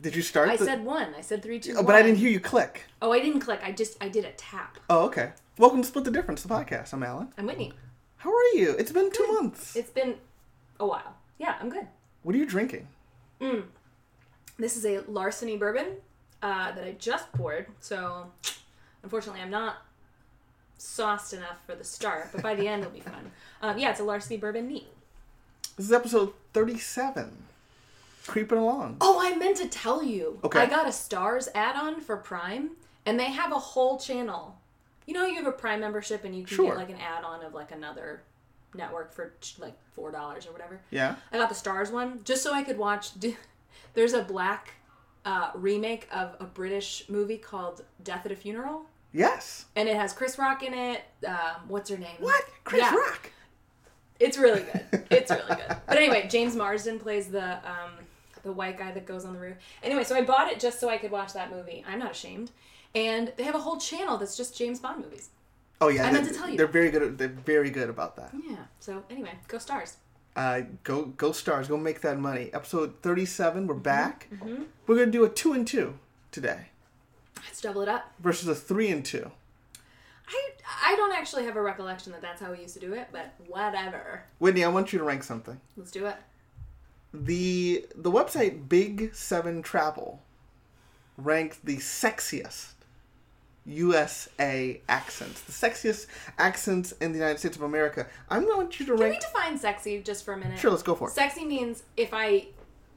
Did you start? I the- said one. I said three, two, Oh, but I didn't hear you click. Oh, I didn't click. I just I did a tap. Oh, okay. Welcome to Split the Difference, the podcast. I'm Alan. I'm Whitney. How are you? It's been two months. It's been a while. Yeah, I'm good. What are you drinking? Mm. This is a larceny bourbon uh, that I just poured. So, unfortunately, I'm not sauced enough for the start, but by the end it'll be fun. Um, yeah, it's a larceny bourbon neat. This is episode 37. Creeping along. Oh, I meant to tell you. Okay. I got a Starz add-on for Prime, and they have a whole channel. You know, you have a Prime membership, and you can Sure. get like an add-on of like another network for like four dollars or whatever. Yeah? I got the Starz one just so I could watch. There's a black uh, remake of a British movie called Death at a Funeral, Yes. and it has Chris Rock in it. Um, what's her name? What? Chris Yeah. Rock? It's really good. It's really good. But anyway, James Marsden plays the um, the white guy that goes on the roof. Anyway, so I bought it just so I could watch that movie. I'm not ashamed. And they have a whole channel that's just James Bond movies. Oh, yeah. I meant to tell you. They're very good. They're very good about that. Yeah. So anyway, go Starz. Uh, go, go Starz. Go make that money. Episode 37. Mm-hmm. We're back. We're going to do a two and two today Let's double it up. versus a three and two. I I don't actually have a recollection that that's how we used to do it, but whatever. Whitney, I want you to rank something. Let's do it. The the website Big Seven Travel ranked the sexiest USA accents, the sexiest accents in the United States of America. I'm going to want you to rank Can we define sexy just for a minute? Sure, let's go for it. Sexy means if I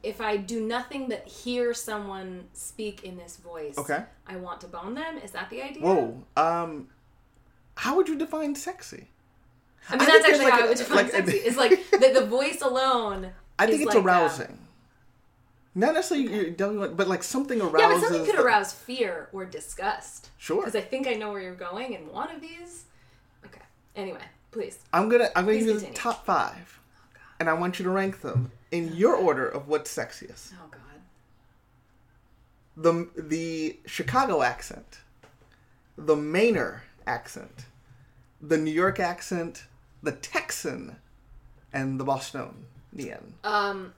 if I do nothing but hear someone speak in this voice, Okay. I want to bone them. Is that the idea? Whoa. Um, how would you define sexy? I mean, I that's actually there's how like I would define like a- sexy. It's like the, the voice alone. I think it's like, uh, arousing. Not necessarily, me, but like something arouses. yeah, but something could arouse fear or disgust. Sure. Because I think I know where you're going in one of these. Okay. Anyway, please. I'm gonna I'm gonna Please give you the top five, and I want you to rank them in your order of what's sexiest. Oh God. the the Chicago accent, the Mainer accent, the New York accent, the Texan, and the Bostonian. Um,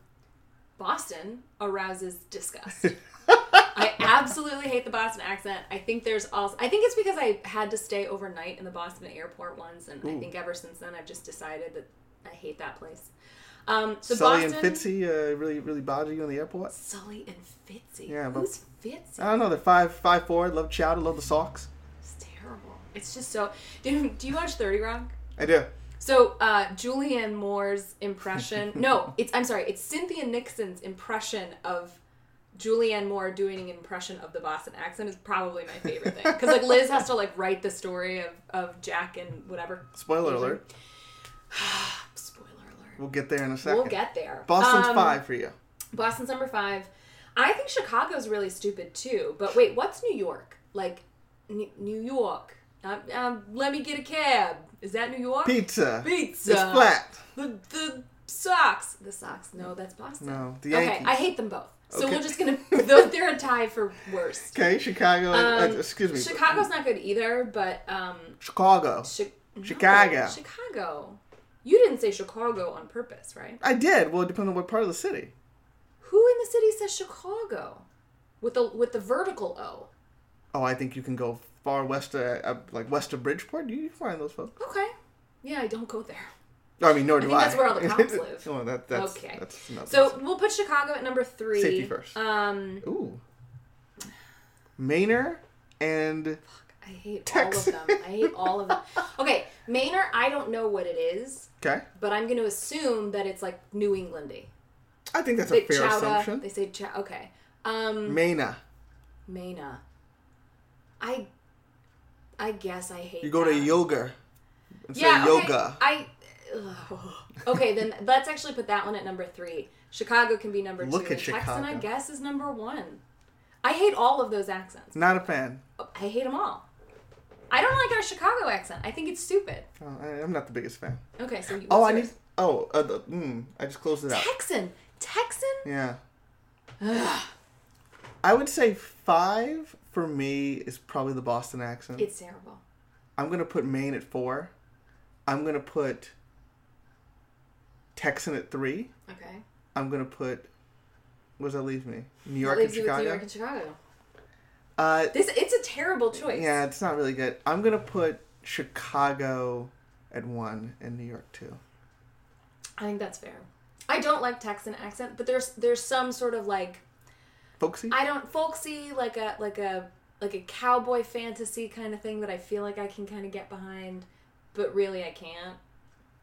Boston arouses disgust. I absolutely hate the Boston accent. I think there's also. I think it's because I had to stay overnight in the Boston airport once, and I think ever since then I've just decided that I hate that place. Um, so Sully Boston, and Fitzy uh, really really bother you in the airport. Sully and Fitzy. Yeah, but- who's Fitzy? I don't know. They're five five four. Love chowder. Love the socks. It's terrible. It's just so. Do, do you watch Thirty Rock? I do. So uh, Julianne Moore's impression. no, it's I'm sorry. It's Cynthia Nixon's impression of Julianne Moore doing an impression of the Boston accent is probably my favorite thing because like Liz has to like write the story of of Jack and whatever. Spoiler alert. Spoiler alert. We'll get there in a 2nd We'll get there. Boston's Um, five for you. Boston's number five. I think Chicago's really stupid too. But wait, what's New York? Like N- New York? Um, um, let me get a cab. Is that New York? Pizza. Pizza. It's flat. The the socks. The socks. No, that's Boston. No, the Okay, I hate them both. So Okay. we're just gonna. They're they're a tie for worst. Okay, Chicago. uh, Um, excuse me. Chicago's not good either, but um, Chicago. Chi- no, Chicago. Chicago. You didn't say Chicago on purpose, right? I did. Well, it depends on what part of the city. Who in the city says Chicago? With the with the vertical O. Oh, I think you can go far west, uh, like west of Bridgeport. You find those folks. Okay. Yeah, I don't go there. I mean, nor do think I. that's where all the cops live. oh, that, that's, Okay. That's not So we'll put Chicago at number three. Safety first. Um, Ooh. Mainer and I hate Tex. all of them. I hate all of them. Okay, Maynard, I don't know what it is, okay. but I'm going to assume that it's like New Englandy. I think that's a fair chowda. assumption. They say chow. Okay. Um, Maina. Maina. I. I guess I hate. You go to yoga. And Yeah. say okay, yoga. I. ugh. Okay, then let's actually put that one at number three. Chicago can be number Look two. at and Texan, I guess, is number one. I hate all of those accents. Not a fan. I hate them all. I don't like our Chicago accent. I think it's stupid. Oh, I, I'm not the biggest fan. Okay, so you. Oh, I yours? need. Oh, uh, the, mm, I just closed it out. Texan. Texan. Yeah. Ugh, I would say five for me is probably the Boston accent. it's terrible. I'm gonna put Maine at four. I'm gonna put Texan at three. Okay. I'm gonna put What does that leave me? New York and leaves you with Chicago. New York and Chicago. Uh, This it's a terrible choice. yeah, it's not really good. I'm gonna put Chicago at one and New York two. I think that's fair. I don't like Texan accent, but there's there's some sort of like Folksy. I don't folksy like a like a like a cowboy fantasy kind of thing that I feel like I can kind of get behind, but really I can't.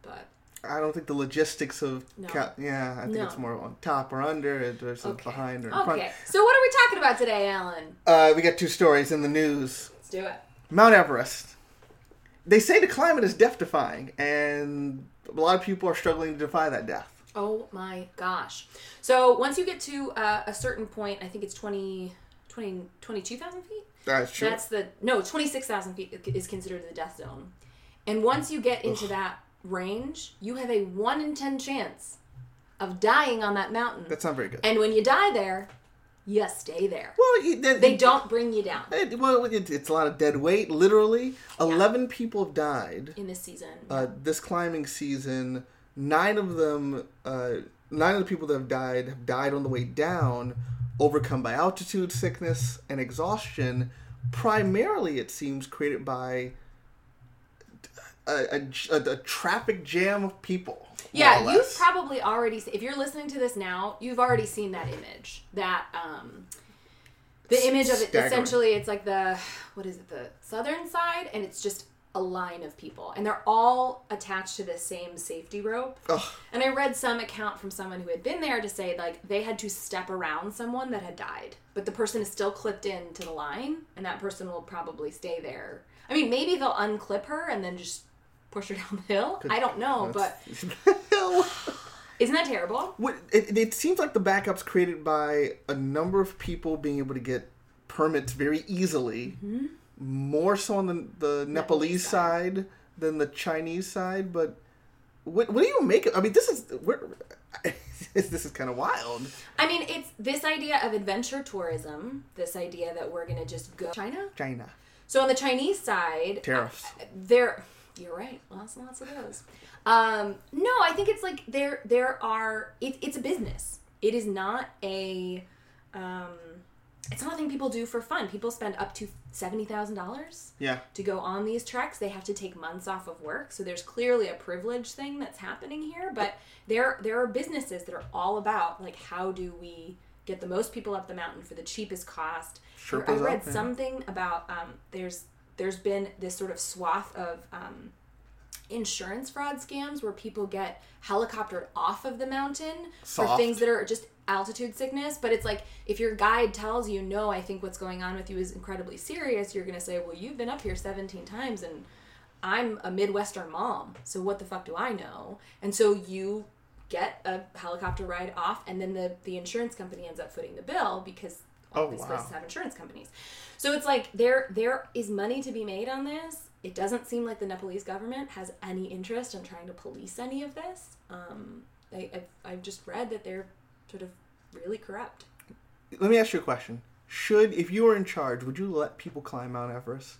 But I don't think the logistics of No. ca- yeah. I think No. it's more on top or under versus okay. behind or in front. Okay. So what are we talking about today, Alan? Uh, we got two stories in the news. Let's do it. Mount Everest. They say the climate is death defying, and a lot of people are struggling to defy that death. Oh my gosh. So once you get to uh, a certain point, I think it's 20, 20 22,000 feet? That's true. That's the, no, 26,000 feet is considered the death zone. And once you get into that range, you have a 1 in 10 chance of dying on that mountain. That's not very good. And when you die there, you stay there. well, they, don't bring you down well, it, it's a lot of dead weight. Literally, eleven people have died in this season. uh, this climbing season. Nine of them, uh, nine of the people that have died have died on the way down, overcome by altitude sickness and exhaustion. Primarily, it seems created by a, a, a, traffic jam of people. Yeah, you've probably already. If you're listening to this now, you've already seen that image. That um, the image of it. Staggering. Essentially, it's like the what is it? The southern side, and it's just a line of people, and they're all attached to the same safety rope. Ugh. And I read some account from someone who had been there to say like they had to step around someone that had died, but the person is still clipped into the line, and that person will probably stay there. I mean, maybe they'll unclip her and then just push her down the hill. I don't know, but isn't that terrible? It, it seems like the backup's created by a number of people being able to get permits very easily, mm-hmm. More so on the, the Nepalese side. side than the Chinese side. But what, what do you make of? I mean, this is we're, this is kind of wild. I mean, it's this idea of adventure tourism, this idea that we're going to just go China. China So on the Chinese side, tariffs. there you're right lots and lots of those um no i think it's like there there are it, it's a business it is not a um it's not a thing people do for fun. People spend up to $70000 Yeah, to go on these treks. They have to take months off of work. So there's clearly a privilege thing that's happening here but there there are businesses that are all about like how do we get the most people up the mountain for the cheapest cost? Sherpas i read up, yeah. something about um, there's there's been this sort of swath of um, insurance fraud scams where people get helicoptered off of the mountain for things that are just altitude sickness but it's like if your guide tells you no i think what's going on with you is incredibly serious you're going to say well you've been up here 17 times and i'm a midwestern mom so what the fuck do i know? And so you get a helicopter ride off and then the, the insurance company ends up footing the bill because all Oh, these wow. places have insurance companies. So it's like there there is money to be made on this. It doesn't seem like the nepalese government has any interest in trying to police any of this. Um, I, I've, I've just read that they're sort of really corrupt Let me ask you a question. Should, if you were in charge, would you let people climb Mount Everest?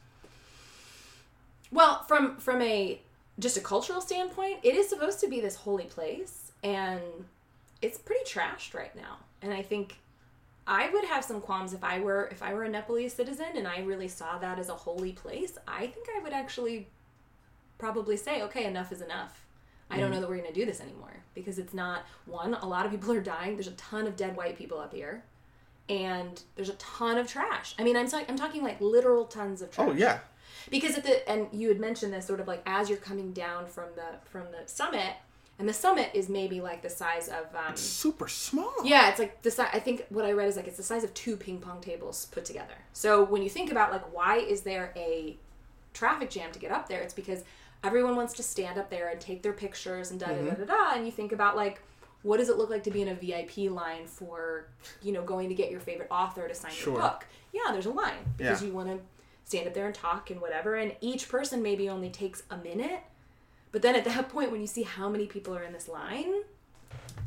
Well, from from a just a cultural standpoint, it is supposed to be this holy place, and it's pretty trashed right now. And I think I would have some qualms if I were if I were a Nepalese citizen and I really saw that as a holy place. I think I would actually probably say, okay, enough is enough. I don't know that we're going to do this anymore because it's not one. A lot of people are dying. There's a ton of dead white people up here, and there's a ton of trash. I mean, I'm talking I'm talking like literal tons of trash Oh yeah, because at the and you had mentioned this sort of like as you're coming down from the from the summit and the summit is maybe like the size of um super small. yeah it's like the size i think what i read is like it's the size of two ping pong tables put together so when you think about like why is there a traffic jam to get up there it's because everyone wants to stand up there and take their pictures and da da da mm-hmm. da da and you think about like what does it look like to be in a vip line for you know going to get your favorite author to sign Sure. your book yeah there's a line because Yeah. you want to stand up there and talk and whatever and each person maybe only takes a minute but then at that point when you see how many people are in this line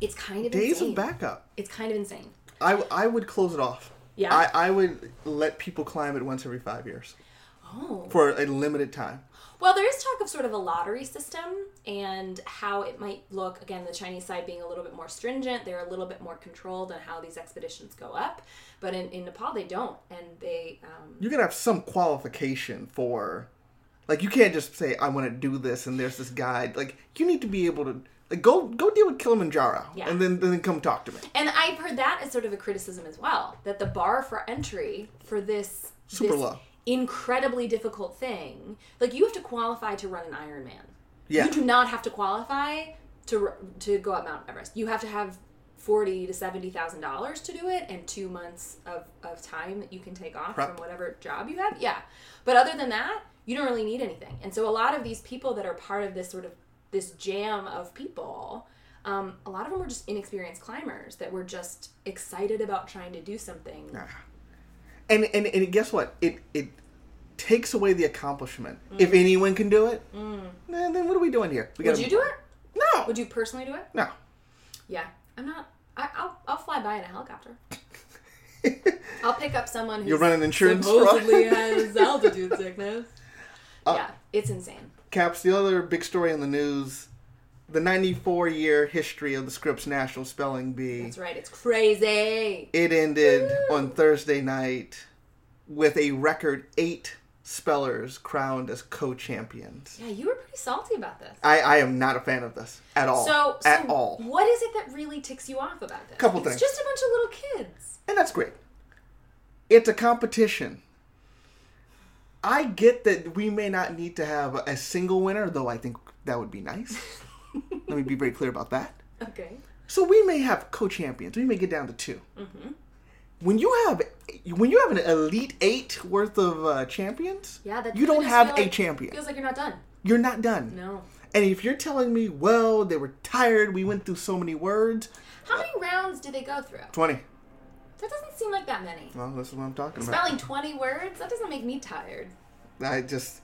it's kind of Days insane. of backup. it's kind of insane I, I would close it off. Yeah? I, I would let people climb it once every five years. Oh. for a limited time. Well, there is talk of sort of a lottery system and how it might look. Again, the Chinese side being a little bit more stringent, they're a little bit more controlled on how these expeditions go up. But in, in Nepal, they don't, and they. Um, You're gonna have some qualification for, like, you can't just say I want to do this and there's this guide. Like, you need to be able to like go go deal with Kilimanjaro Yeah. and then then come talk to me. and I've heard that as sort of a criticism as well that the bar for entry for this Super this low. Incredibly difficult thing, like you have to qualify to run an Ironman. Yeah. You do not have to qualify to to go up Mount Everest. You have to have forty to seventy thousand dollars to do it, and two months of, of time that you can take off Prep. from whatever job you have. Yeah, but other than that, you don't really need anything. And so a lot of these people that are part of this sort of this jam of people. Um, a lot of them were just inexperienced climbers that were just excited about trying to do something. And and and guess what? It it takes away the accomplishment. If anyone can do it, then, then what are we doing here? We Would gotta you do it? No. Would you personally do it? No. Yeah, I'm not. I, I'll I'll fly by in a helicopter. I'll pick up someone who's You'll run an insurance supposedly has altitude sickness. Uh, yeah, it's insane. Caps, the other big story in the news, the 94 year history of the Scripps National Spelling Bee. That's right. It's crazy. It ended on Thursday night with a record eight spellers crowned as co-champions. Yeah, you were pretty salty about this. I, I am not a fan of this at all. So, so at all. what is it that really ticks you off about this? Couple it's things. just a bunch of little kids. And that's great. It's a competition. I get that we may not need to have a single winner, though I think that would be nice. Let me be very clear about that. Okay. So we may have co-champions. We may get down to 2 Mm-hmm. When you have when you have an elite eight worth of uh, champions, Yeah, that you don't have a like- champion. Feels like you're not done. You're not done. No. And if you're telling me, well, they were tired, we went through so many words, How many rounds did they go through? twenty. That doesn't seem like that many. Well, this is what I'm talking about. Spelling 20 words? That doesn't make me tired. I just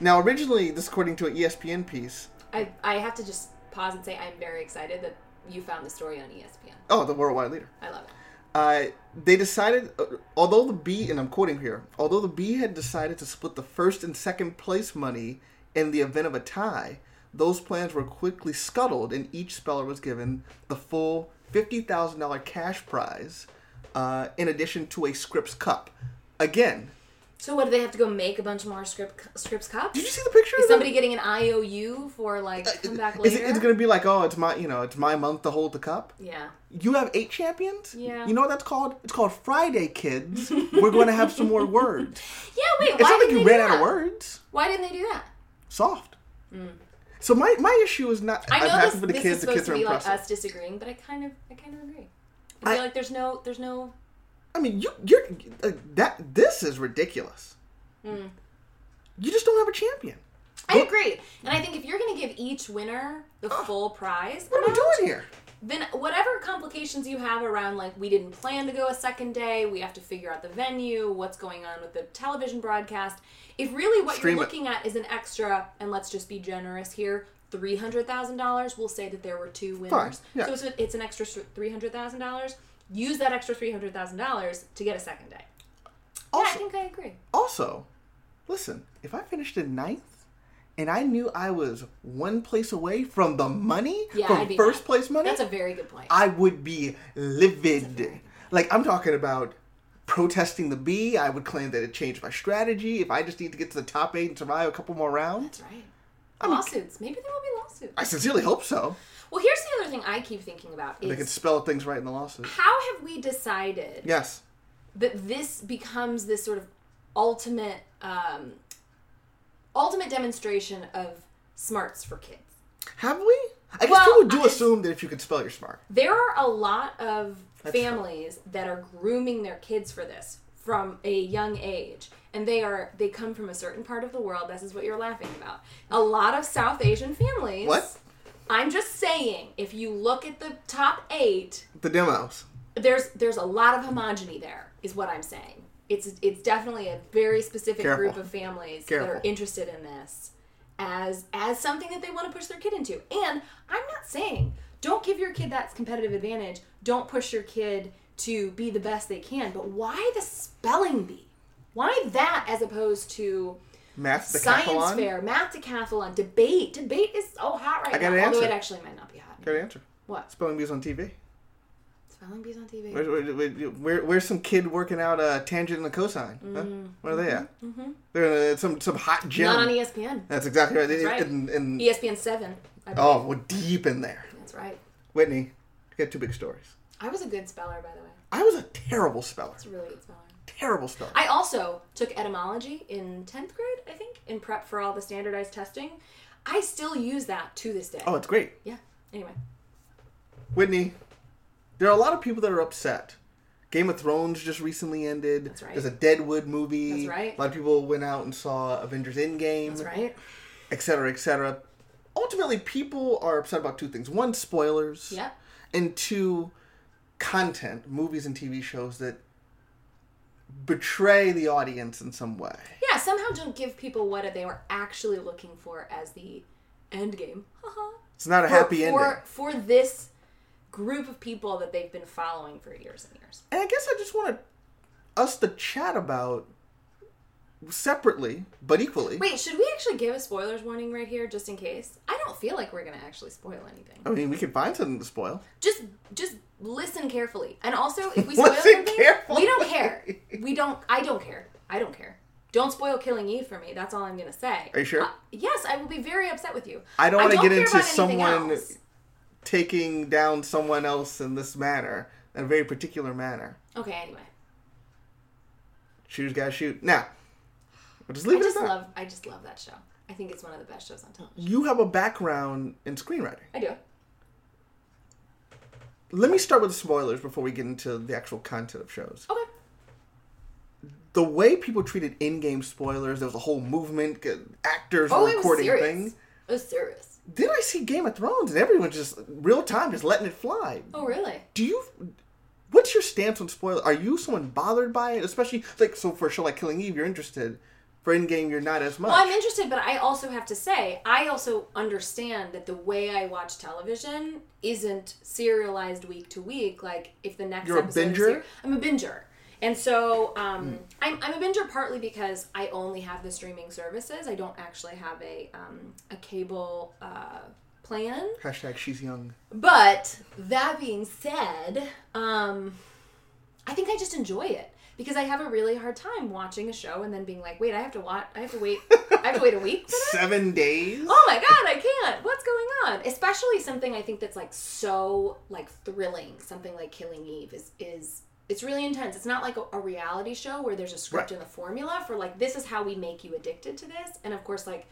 now originally this according to an ESPN piece. I, I have to just pause and say I'm very excited that you found the story on ESPN. Oh, the worldwide leader. I love it. Uh, they decided, uh, although the B, and I'm quoting here, although the B had decided to split the first and second place money in the event of a tie, those plans were quickly scuttled, and each speller was given the full fifty thousand dollar cash prize, uh, in addition to a Scripps Cup. Again, So what do they have to go make a bunch more script Scripps cups? did you see the picture? Is somebody getting an IOU for like uh, come back Is later? it, it's going to be like, oh, it's my, you know, it's my month to hold the cup. yeah. You have eight champions. Yeah. You know what that's called? It's called Friday, kids. We're going to have some more words. Yeah. Wait. It's why not like you they ran out of words. Why didn't they do that? Soft. Mm. So my, my issue is not. I I'm know happy this, for the this kids. is The supposed kids to are be like us disagreeing, but I kind of I kind of agree. I I- feel like there's no there's no I mean, you you're uh, that. This is ridiculous. Hmm. You just don't have a champion. I agree. And I think if you're going to give each winner the full prize, What are we doing here? then whatever complications you have around like we didn't plan to go a second day, we have to figure out the venue, what's going on with the television broadcast. If really what Stream you're it. looking at is an extra, and let's just be generous here, three hundred thousand dollars, we'll say that there were two winners. yeah. So it's, it's an extra three hundred thousand dollars. Use that extra three hundred thousand dollars to get a second day. yeah, I think I agree. also, listen. If I finished in ninth, and I knew I was one place away from the money, Yeah, from first mad. place money, That's a very good point. I would be livid. Like I'm talking about protesting the B. I would claim that it changed my strategy. If I just need to get to the top eight and survive a couple more rounds, That's right. Lawsuits. Maybe there will be lawsuits. I sincerely hope so. Well, here's the other thing I keep thinking about is They can spell things right in the lawsuit. how have we decided Yes. that this becomes this sort of ultimate um, ultimate demonstration of smarts for kids? Have we? I guess Well, people do I- assume that if you could spell, you're smart. There are a lot of That's true. families that are grooming their kids for this from a young age. And they are they come from a certain part of the world. This is what you're laughing about. A lot of South Asian families. What? I'm just saying, if you look at the top eight, The demos. there's there's a lot of homogeny there is what i'm saying. It's it's definitely a very specific Careful. group of families that are interested in this as as something that they want to push their kid into. And i'm not saying don't give your kid that competitive advantage. Don't push your kid to be the best they can. But why the spelling bee? Why that as opposed to Math science fair, math decathlon, debate? Debate is so hot right I got now. an Although answer. it actually might not be hot. Got an answer. What? Spelling bees on TV. Spelling bees on TV. Where, where, where, where- where's some kid working out a tangent and a cosine? Huh? Where are they at? They're in uh, some some hot gym. Mm-hmm. Not on ESPN. That's exactly right. That's right. In- in- ESPN seven. Oh, we're deep in there. That's right. Whitney, you got two big stories. I was a good speller, by the way. I was a terrible speller. It's a really good speller. Terrible speller. I also took etymology in 10th grade, I think, in prep for all the standardized testing. I still use that to this day. oh, it's great. Yeah. Anyway. Whitney, there are a lot of people that are upset. Game of Thrones just recently ended. That's right. There's a Deadwood movie. That's right. A lot of people went out and saw Avengers Endgame. That's right. et cetera, et cetera. Ultimately, people are upset about two things: one, spoilers, Yeah. and two, content, movies and TV shows that betray the audience in some way. Yeah, somehow don't give people what they were actually looking for as the end game. It's not a for, happy ending. For for this group of people that they've been following for years and years. And I guess I just want us to chat about separately but equally. Wait, should we actually give a spoilers warning right here just in case? I don't feel like we're going to actually spoil anything. I mean, we could find something to spoil. Just just listen carefully. And also, if we spoil something, carefully. we don't care. We don't I don't care. I don't care. Don't spoil Killing Eve for me. That's all I'm going to say. Are you sure? Uh, yes, I will be very upset with you. I don't want to get into someone else. taking down someone else in this manner, in a very particular manner. Okay, anyway. Shooters gotta shoot. Now, we'll just I leave it just at that. love I just love that show. I think it's one of the best shows on television. You have a background in screenwriting. I do. Let me start with the spoilers before we get into the actual content of shows. Okay. The way people treated Endgame spoilers, there was a whole movement, actors Oh, were recording things. It was serious. Then I see Game of Thrones, and everyone just real time, just letting it fly. Oh, really? Do you? What's your stance on spoilers? Are you someone bothered by it? Especially like so for a show like Killing Eve, you're interested. For Endgame, you're not as much. Well, I'm interested, but I also have to say, I also understand that the way I watch television isn't serialized week to week. Like, if the next You're a episode is binger? ser- I'm a binger. And so um, I'm, I'm a binger partly because I only have the streaming services. I don't actually have a, um, a cable uh, plan. Hashtag she's young. But that being said, um, I think I just enjoy it because I have a really hard time watching a show and then being like, wait, I have to watch. I have to wait. I have to wait a week for. Seven days. Oh my god, I can't. What's going on? Especially something I think that's like so like thrilling. Something like Killing Eve is is it's really intense. It's not like a, a reality show where there's a script Right. and a formula for like this is how we make you addicted to this. And of course, like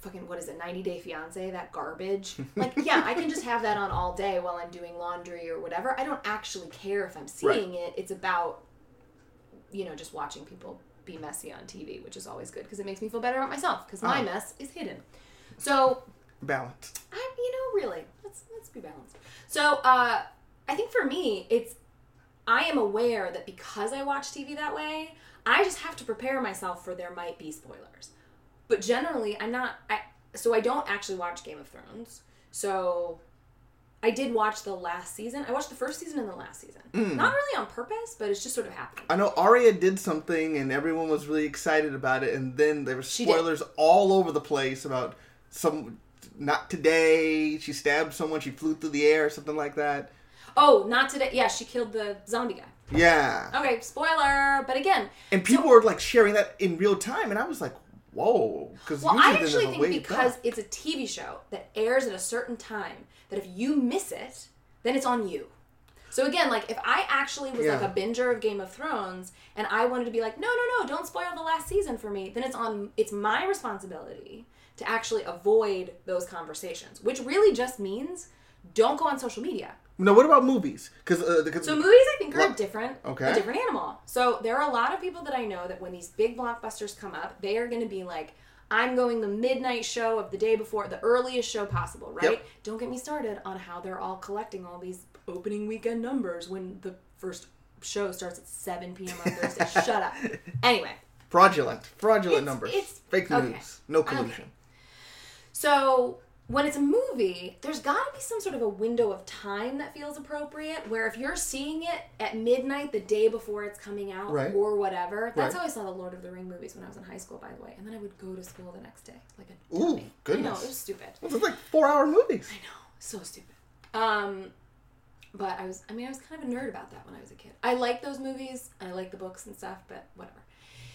fucking what is it, 90 Day Fiance, that garbage. Like yeah, I can just have that on all day while I'm doing laundry or whatever. I don't actually care if I'm seeing it. It's about you know just watching people be messy on TV, which is always good because it makes me feel better about myself because my Oh. mess is hidden. So Balance. I, you know, really, let's let's be balanced. So, uh, I think for me, it's I am aware that because I watch TV that way, I just have to prepare myself for there might be spoilers. But generally, I'm not. I so I don't actually watch Game of Thrones. So I did watch the last season. I watched the first season and the last season. Mm. Not really on purpose, but it's just sort of happened. I know Arya did something and everyone was really excited about it, and then there were spoilers all over the place about some. Not today. She stabbed someone. She flew through the air, or something like that. Oh, not today. Yeah, she killed the zombie guy. Yeah. Okay, spoiler. But again, And people were like sharing that in real time, and I was like, "Whoa!" Because Well, I actually think because it's a TV show that airs at a certain time, that if you miss it, then it's on you. So again, like if I actually was like a binger of Game of Thrones and I wanted to be like, no, no, no, don't spoil the last season for me, then it's on it's my responsibility to actually avoid those conversations, which really just means don't go on social media. no. What about movies? Because uh, the- So movies, I think, are a different, okay. a different animal. So there are a lot of people that I know that when these big blockbusters come up, they are going to be like, "I'm going the midnight show of the day before, the earliest show possible." Right? Yep. Don't get me started on how they're all collecting all these opening weekend numbers when the first show starts at 7 p.m. on Thursday. Shut up. Anyway, fraudulent, fraudulent It's- numbers, it's- fake okay. news, no Okay. collusion. So when it's a movie, there's got to be some sort of a window of time that feels appropriate. Where if you're seeing it at midnight the day before it's coming out, Right. or whatever, that's Right. how I saw the Lord of the Ring movies when I was in high school, by the way. And then I would go to school the next day, like a Ooh, dummy. I know goodness. it was stupid. Those are like four hour movies. I know, so stupid. Um, but I was, I mean, I was kind of a nerd about that when I was a kid. I like those movies. I like the books and stuff, but whatever.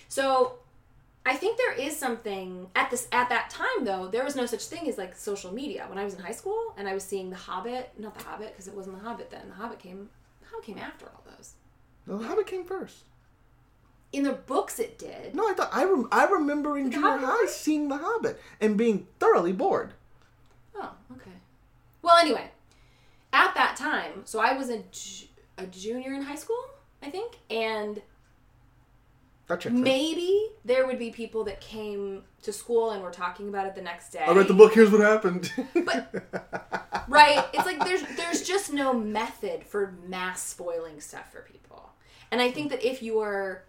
So, I think there is something at this at that time though. There was no such thing as like social media when I was in high school, and I was seeing The Hobbit. Not The Hobbit because it wasn't The Hobbit then. The Hobbit came. The Hobbit came after all those. The Hobbit came first. In the books, it did. No, I thought I rem- I remember in The junior Hobbit high seeing The Hobbit and being thoroughly bored. Oh, okay. Well, anyway, at that time, so I was a, ju- a junior in high school, I think, and That checks out. maybe there would be people that came to school and were talking about it the next day. I read the book. Here's what happened. right? It's like there's there's just no method for mass spoiling stuff for people. And I think that if you are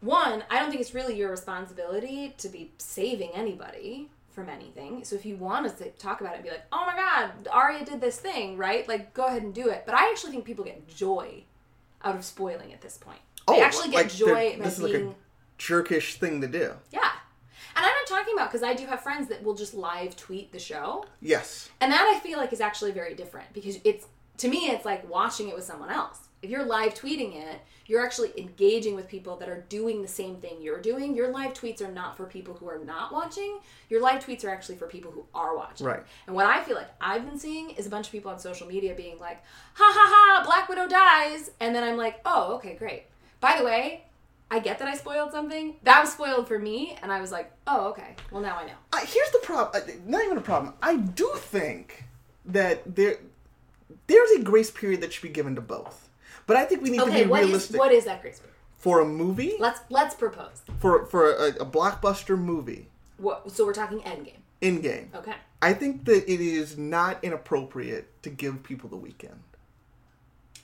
one, I don't think it's really your responsibility to be saving anybody from anything. So if you want us to talk about it and be like, "Oh my god, Arya did this thing," right? Like go ahead and do it. But I actually think people get joy out of spoiling at this point. They oh, actually get Oh, like joy by This is being like a jerkish thing to do. yeah. And I'm not talking about because I do have friends that will just live tweet the show. Yes. And that I feel like is actually very different because it's to me it's like watching it with someone else. If you're live tweeting it, you're actually engaging with people that are doing the same thing you're doing. Your live tweets are not for people who are not watching. Your live tweets are actually for people who are watching. Right. And what I feel like I've been seeing is a bunch of people on social media being like, "Ha ha ha, Black Widow dies." And then I'm like, "Oh, okay, great." By the way, I get that I spoiled something. That was spoiled for me, and I was like, "Oh, okay. Well, now I know." I, here's the problem. Uh, not even a problem. I do think that there there's a grace period that should be given to both. But I think we need Okay, to be what is realistic. what is that grace period? for a movie, Let's let's propose. for for a, a blockbuster movie, What? So we're talking Endgame. in game, Okay. I think that it is not inappropriate to give people the weekend.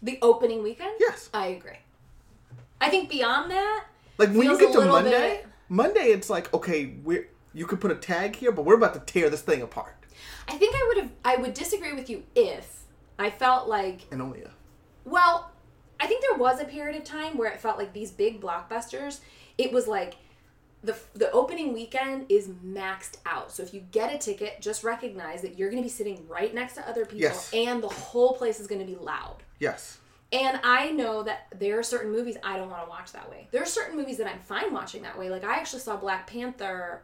The opening weekend. Yes. I agree. I think beyond that, Like when you get to Monday, bit- Monday it's like okay, we're you could put a tag here, but we're about to tear this thing apart. I think I would have. I would disagree with you if I felt like And only a Well, I think there was a period of time where it felt like these big blockbusters, it was like the the opening weekend is maxed out. So if you get a ticket, just recognize that you're going to be sitting right next to other people Yes. and the whole place is going to be loud. yes. And I know that there are certain movies I don't want to watch that way. There are certain movies that I'm fine watching that way. Like I actually saw Black Panther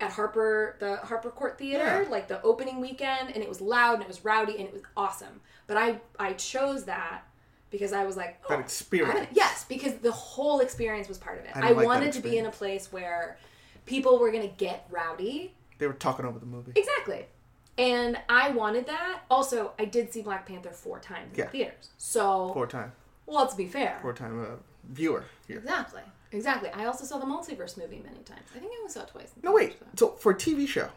at Harper, the Harper Court Theater, Yeah. like the opening weekend, and it was loud and it was rowdy and it was awesome. But I I chose that because I was like, oh, That experience. Yes, because the whole experience was part of it. I I, like wanted to be in a place where people were gonna get rowdy. They were talking over the movie. Exactly. And I wanted that. Also, I did see Black Panther four times in Yeah. the theaters. So Four time, let's be fair. four time uh, viewer here. Exactly. Exactly. I also saw the multiverse movie many times. I think I only saw it twice. No wait. So for a TV show.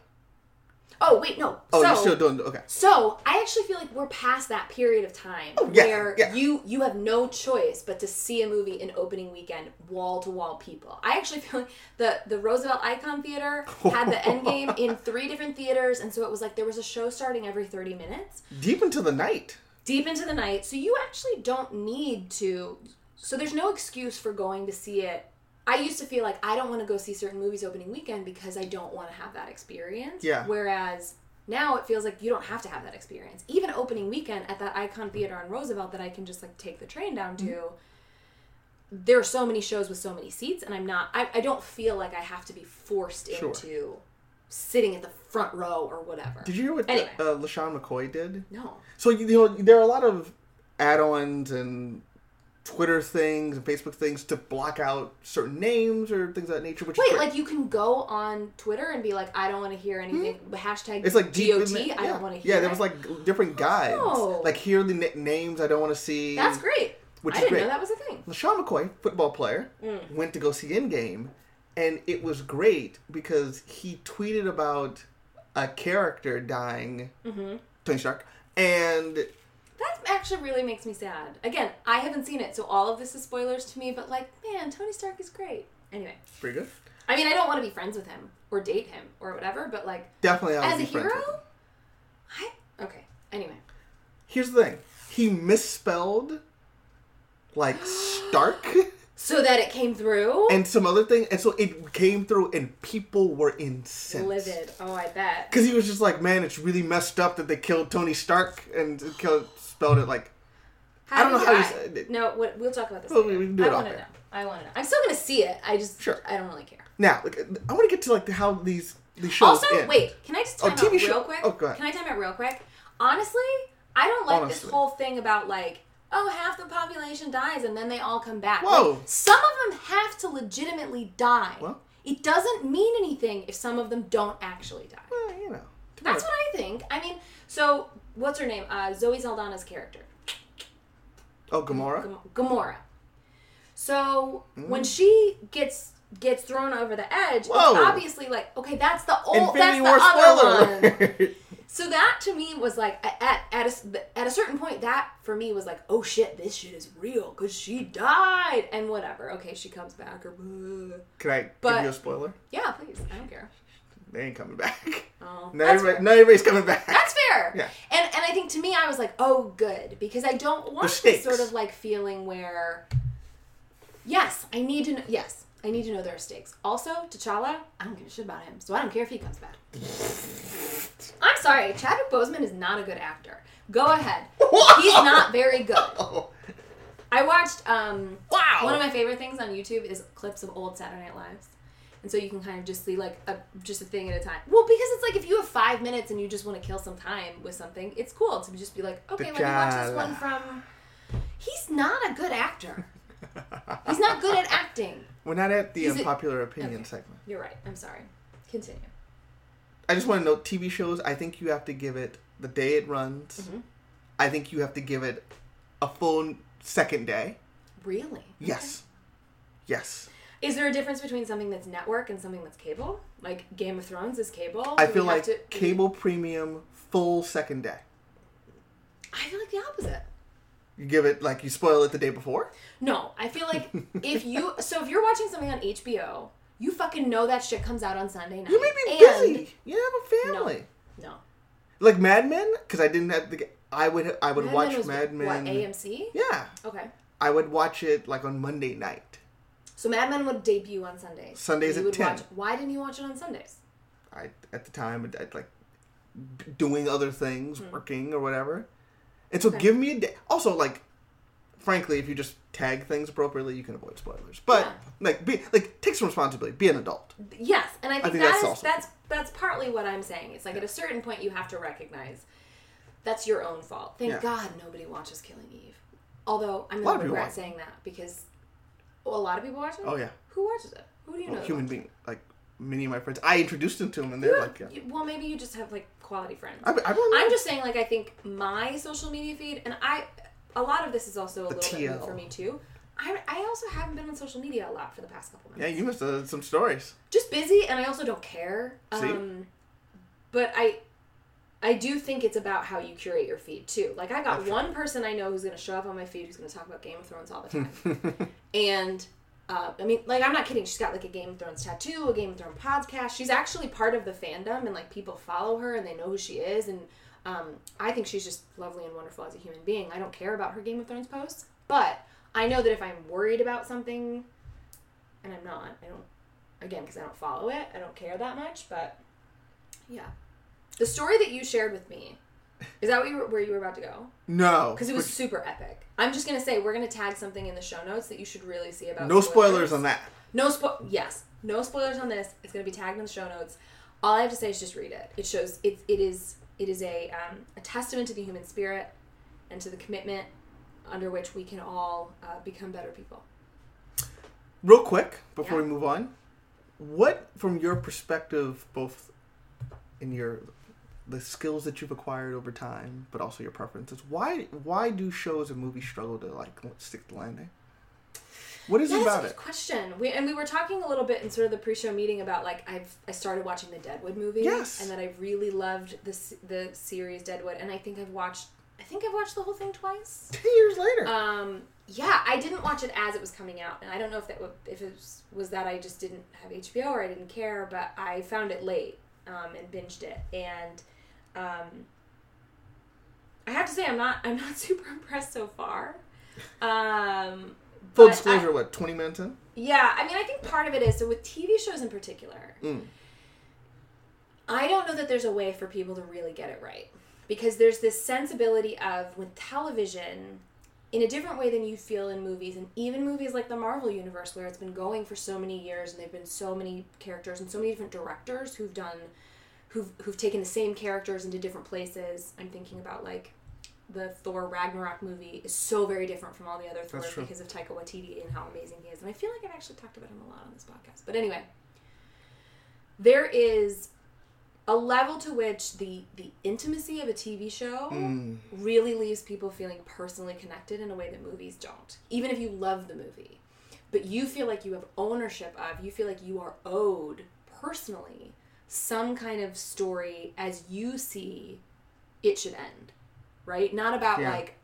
Oh wait, no. Oh, so, you're still doing okay. so I actually feel like we're past that period of time Oh, yeah, where yeah. you you have no choice but to see a movie in opening weekend, wall to wall people. I actually feel like the the Roosevelt Icon Theater had the Endgame in three different theaters, and so it was like there was a show starting every thirty minutes. Deep into the night. deep into the night. So you actually don't need to. So there's no excuse for going to see it. I used to feel like I don't want to go see certain movies opening weekend because I don't want to have that experience. Yeah. Whereas now it feels like you don't have to have that experience. Even opening weekend at that Icon Theater on Roosevelt that I can just like take the train down to. Mm-hmm. There are so many shows with so many seats, and I'm not. I, I don't feel like I have to be forced Sure. into sitting at the front row or whatever. Did you hear what Anyway. uh, LeSean McCoy did? No. So you know there are a lot of add-ons and Twitter things and Facebook things to block out certain names or things of that nature. Which Wait, like you can go on Twitter and be like, I don't want to hear anything. Hashtag Hmm? it's like deep GOT. the- I don't want to hear. Yeah, there was like different guides. Oh. Like here are the na- names I don't want to see. That's great. Which I is didn't great. know that was a thing. LeSean McCoy, football player, Mm. went to go see Endgame, and it was great because he tweeted about a character dying, Mm-hmm. Tony Stark, and That actually really makes me sad. Again, I haven't seen it, so all of this is spoilers to me. But like, man, Tony Stark is great. Anyway, pretty good. I mean, I don't want to be friends with him. or date him or whatever. But like Definitely as a hero. I okay. Anyway, Here's the thing. He misspelled like Stark so that it came through. and some other thing, and so it came through, and people were incensed. Livid. Oh, I bet. Because he was just like, man, it's really messed up that they killed Tony Stark and killed, spelled it like. I don't know how I- you said it. No, what, we'll talk about this. Well, later. we can do it I want to know. I want to know. I'm still gonna see it. I just Sure. I don't really care. Now, like, uh, I want to get to like how these these shows. Also, end. wait, can I just Oh, time TV out show- real quick? oh, go ahead. Can I time out real quick? Honestly, I don't like this whole thing about like, oh, half the population dies and then they all come back. Whoa. Like, some of them have to legitimately die. Well. it doesn't mean anything if some of them don't actually die. Well, you know. That's what I think. I mean, so what's her name? Uh, Zoe Saldana's character. Oh, Gamora. Gam- Gamora. So Mm. when she gets gets thrown over the edge, Whoa. it's obviously like, okay, that's the old, Infinity that's War the other one. So that to me was like at at a, at a certain point that for me was like oh shit this shit is real because she died and whatever okay she comes back or. Can I But- give you a spoiler? yeah please I don't care They ain't coming back. oh Not, everybody, not everybody's coming back. that's fair. Yeah. and and I think to me I was like oh good. Because I don't want this sort of like feeling where yes I need to know yes I need to know there are stakes. Also T'Challa I don't give a shit about him so I don't care if he comes back. I'm sorry Chadwick Boseman is not a good actor. Go ahead. He's not very good. Oh, I watched um wow. one of my favorite things on YouTube is clips of old Saturday Night Lives. And so you can kind of just see like a just a thing at a time. Well, because it's like if you have five minutes and you just want to kill some time with something, it's cool to just be like, okay, let me watch this one from. He's not a good actor. He's not good at acting. We're not at the it- unpopular opinion okay. segment. You're right. I'm sorry. Continue. I just want to note TV shows. I think you have to give it the day it runs. Mhm. I think you have to give it a full second day. Really? Yes. Yes. Is there a difference between something that's network and something that's cable? Like Game of Thrones is cable. I feel like to- cable premium full second day. I feel like the opposite. You give it like you spoil it the day before. No, I feel like if you so if you're watching something on HBO, you fucking know that shit comes out on Sunday night. You may be and, busy. You have a family. No, Like Mad Men, because I didn't have the. I would I would Mad watch Men Mad Men. What AMC? Yeah, Okay, I would watch it like on Monday night. So Mad Men would debut on Sundays. Sundays you at would 10. Watch, why didn't you watch it on Sundays? I at the time I'd, like doing other things, hmm. working or whatever. And so. Okay. give me a day. Also, like, frankly, if you just tag things appropriately, you can avoid spoilers. But Yeah. like, be like take some responsibility. Be an adult. Yes, and I think, think that that's is- awesome. that's that's partly what I'm saying. It's like at a certain point you have to recognize that's your own fault. Thank Yeah. God nobody watches Killing Eve. Although I'm gonna regret saying that because well, a lot of people watch it. Oh yeah, Who watches it? Who do you know? human being like many of my friends. I introduced them to them, and they're Yeah, like, yeah. well, maybe you just have like quality friends. I, I don't know. I'm just saying, like, I think my social media feed, and I, a lot of this is also a The little bit new for me too. I, I also haven't been on social media a lot for the past couple months. yeah, you must have some stories. Just busy, and I also don't care. See? Um, but I, I do think it's about how you curate your feed too. Like, I got That's one person I know who's going to show up on my feed who's going to talk about Game of Thrones all the time. And uh, I mean, like, I'm not kidding. She's got like a Game of Thrones tattoo, a Game of Thrones podcast. She's actually part of the fandom, and like people follow her and they know who she is. And um, I think she's just lovely and wonderful as a human being. I don't care about her Game of Thrones posts, but I know that if I'm worried about something, and I'm not, I don't. Again, because I don't follow it, I don't care that much. But yeah, the story that you shared with me is that what you were, where you were about to go? no, Because it was super epic. I'm just gonna say we're gonna tag something in the show notes that you should really see about. no spoilers on that. No spo. Yes, no spoilers on this. It's gonna be tagged in the show notes. All I have to say is just read it. It shows it. It is. It is a um, a testament to the human spirit and to the commitment under which we can all uh, become better people. Real quick before Yeah. we move on, what from your perspective, both in your the skills that you've acquired over time, but also your preferences, why why do shows and movies struggle to like stick the landing? What is Yeah, it that's about a good it? question. We and we were talking a little bit in sort of the pre-show meeting about like I've I started watching the Deadwood movie, Yes. and that I really loved the the series Deadwood, and I think I've watched I think I've watched the whole thing twice. Ten years later. Um, yeah, I didn't watch it as it was coming out, and I don't know if that if it was, was that I just didn't have HBO or I didn't care, but I found it late um, and binged it, and um, I have to say I'm not I'm not super impressed so far. Um, Full but I- disclosure, what, 20 minutes in? yeah, I mean, I think part of it is so with TV shows in particular. Mm. I don't know that there's a way for people to really get it right because there's this sensibility of with television in a different way than you feel in movies and even movies like the Marvel universe where it's been going for so many years and there've been so many characters and so many different directors who've done who've who've taken the same characters into different places. I'm thinking about like the Thor Ragnarok movie is so very different from all the other Thors because of Taika Waititi and how amazing he is. And I feel like I've actually talked about him a lot on this podcast. But anyway, there is a level to which the the intimacy of a TV show Mm. really leaves people feeling personally connected in a way that movies don't. Even if you love the movie, but you feel like you have ownership of, you feel like you are owed personally some kind of story as you see it should end. Right? Not about Yeah. like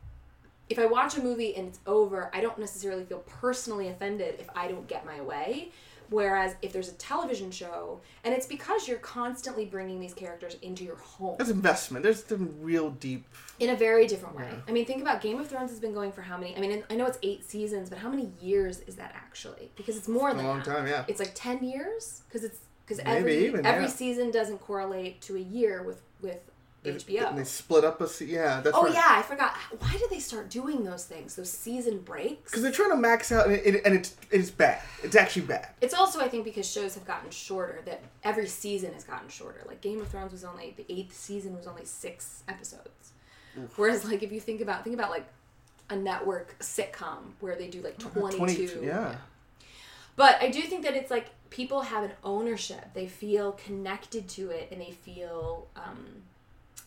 if I watch a movie and it's over, I don't necessarily feel personally offended if I don't get my way. Whereas if there's a television show, and it's because you're constantly bringing these characters into your home There's investment. There's some real deep. in a very different way. Yeah. I mean, think about Game of Thrones has been going for how many? I mean, I know it's eight seasons, but how many years is that actually? Because it's more A than a long that. time, yeah. It's like ten years because it's because every even, every yeah. season doesn't correlate to a year with with HBO. And they split up a. se- Yeah, that's oh right. yeah, I forgot. Why did they start doing those things? Those season breaks. Because they're trying to max out, and, it, and it's it's bad. It's actually bad. It's also, I think, because shows have gotten shorter. That every season has gotten shorter. Like Game of Thrones was only the eighth season was only six episodes, whereas like if you think about think about like a network sitcom where they do like oh, twenty two. Yeah. But I do think that it's like people have an ownership. They feel connected to it, and they feel um,